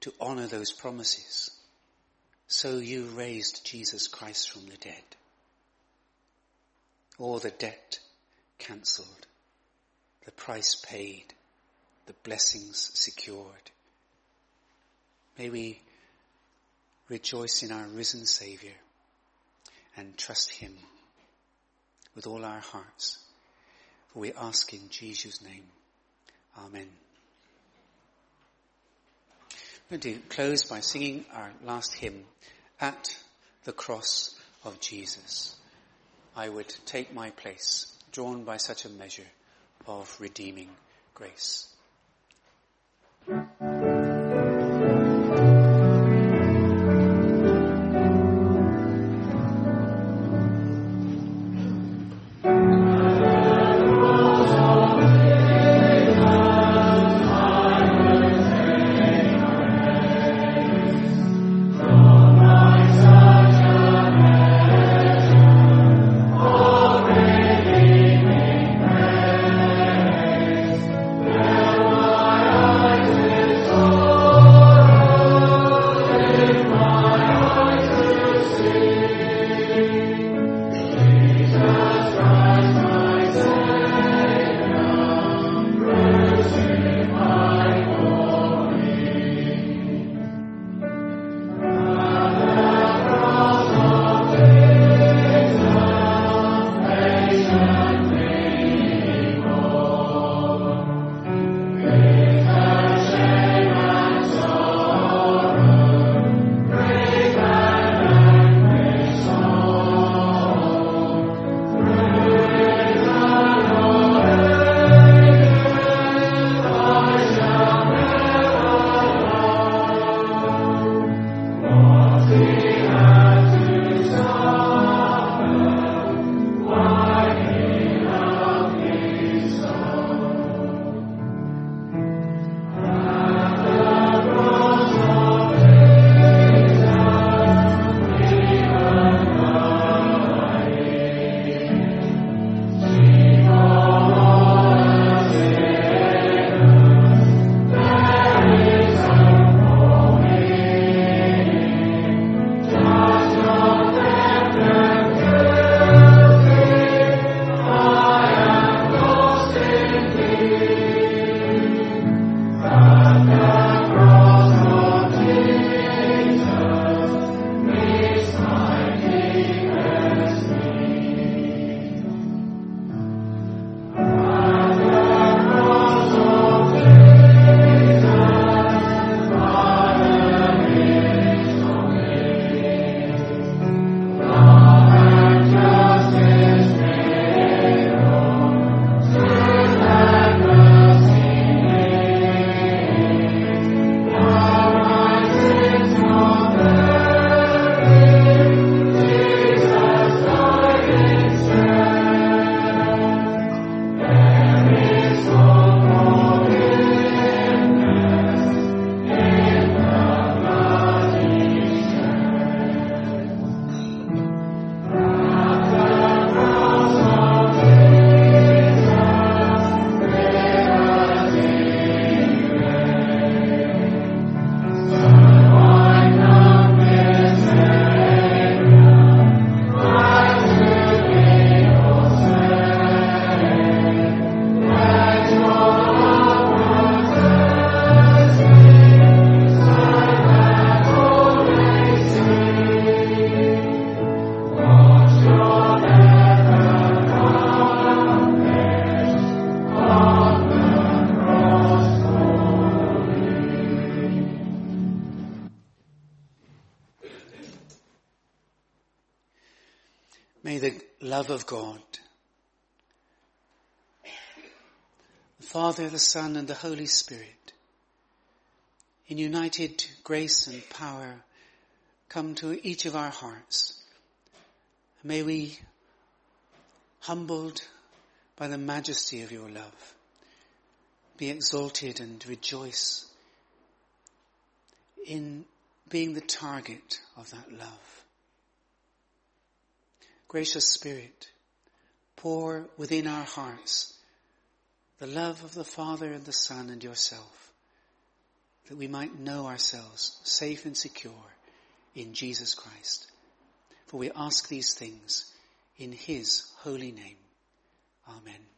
to honor those promises. So you raised Jesus Christ from the dead. All the debt cancelled, the price paid, the blessings secured. May we rejoice in our risen Saviour and trust Him with all our hearts. For we ask in Jesus' name. Amen. I'm going to close by singing our last hymn, At the Cross of Jesus. I would take my place, drawn by such a measure of redeeming grace. Father, the Son, and the Holy Spirit, in united grace and power, come to each of our hearts. May we, humbled by the majesty of your love, be exalted and rejoice in being the target of that love. Gracious Spirit, pour within our hearts the love of the Father and the Son and yourself, that we might know ourselves safe and secure in Jesus Christ. For we ask these things in His holy name. Amen.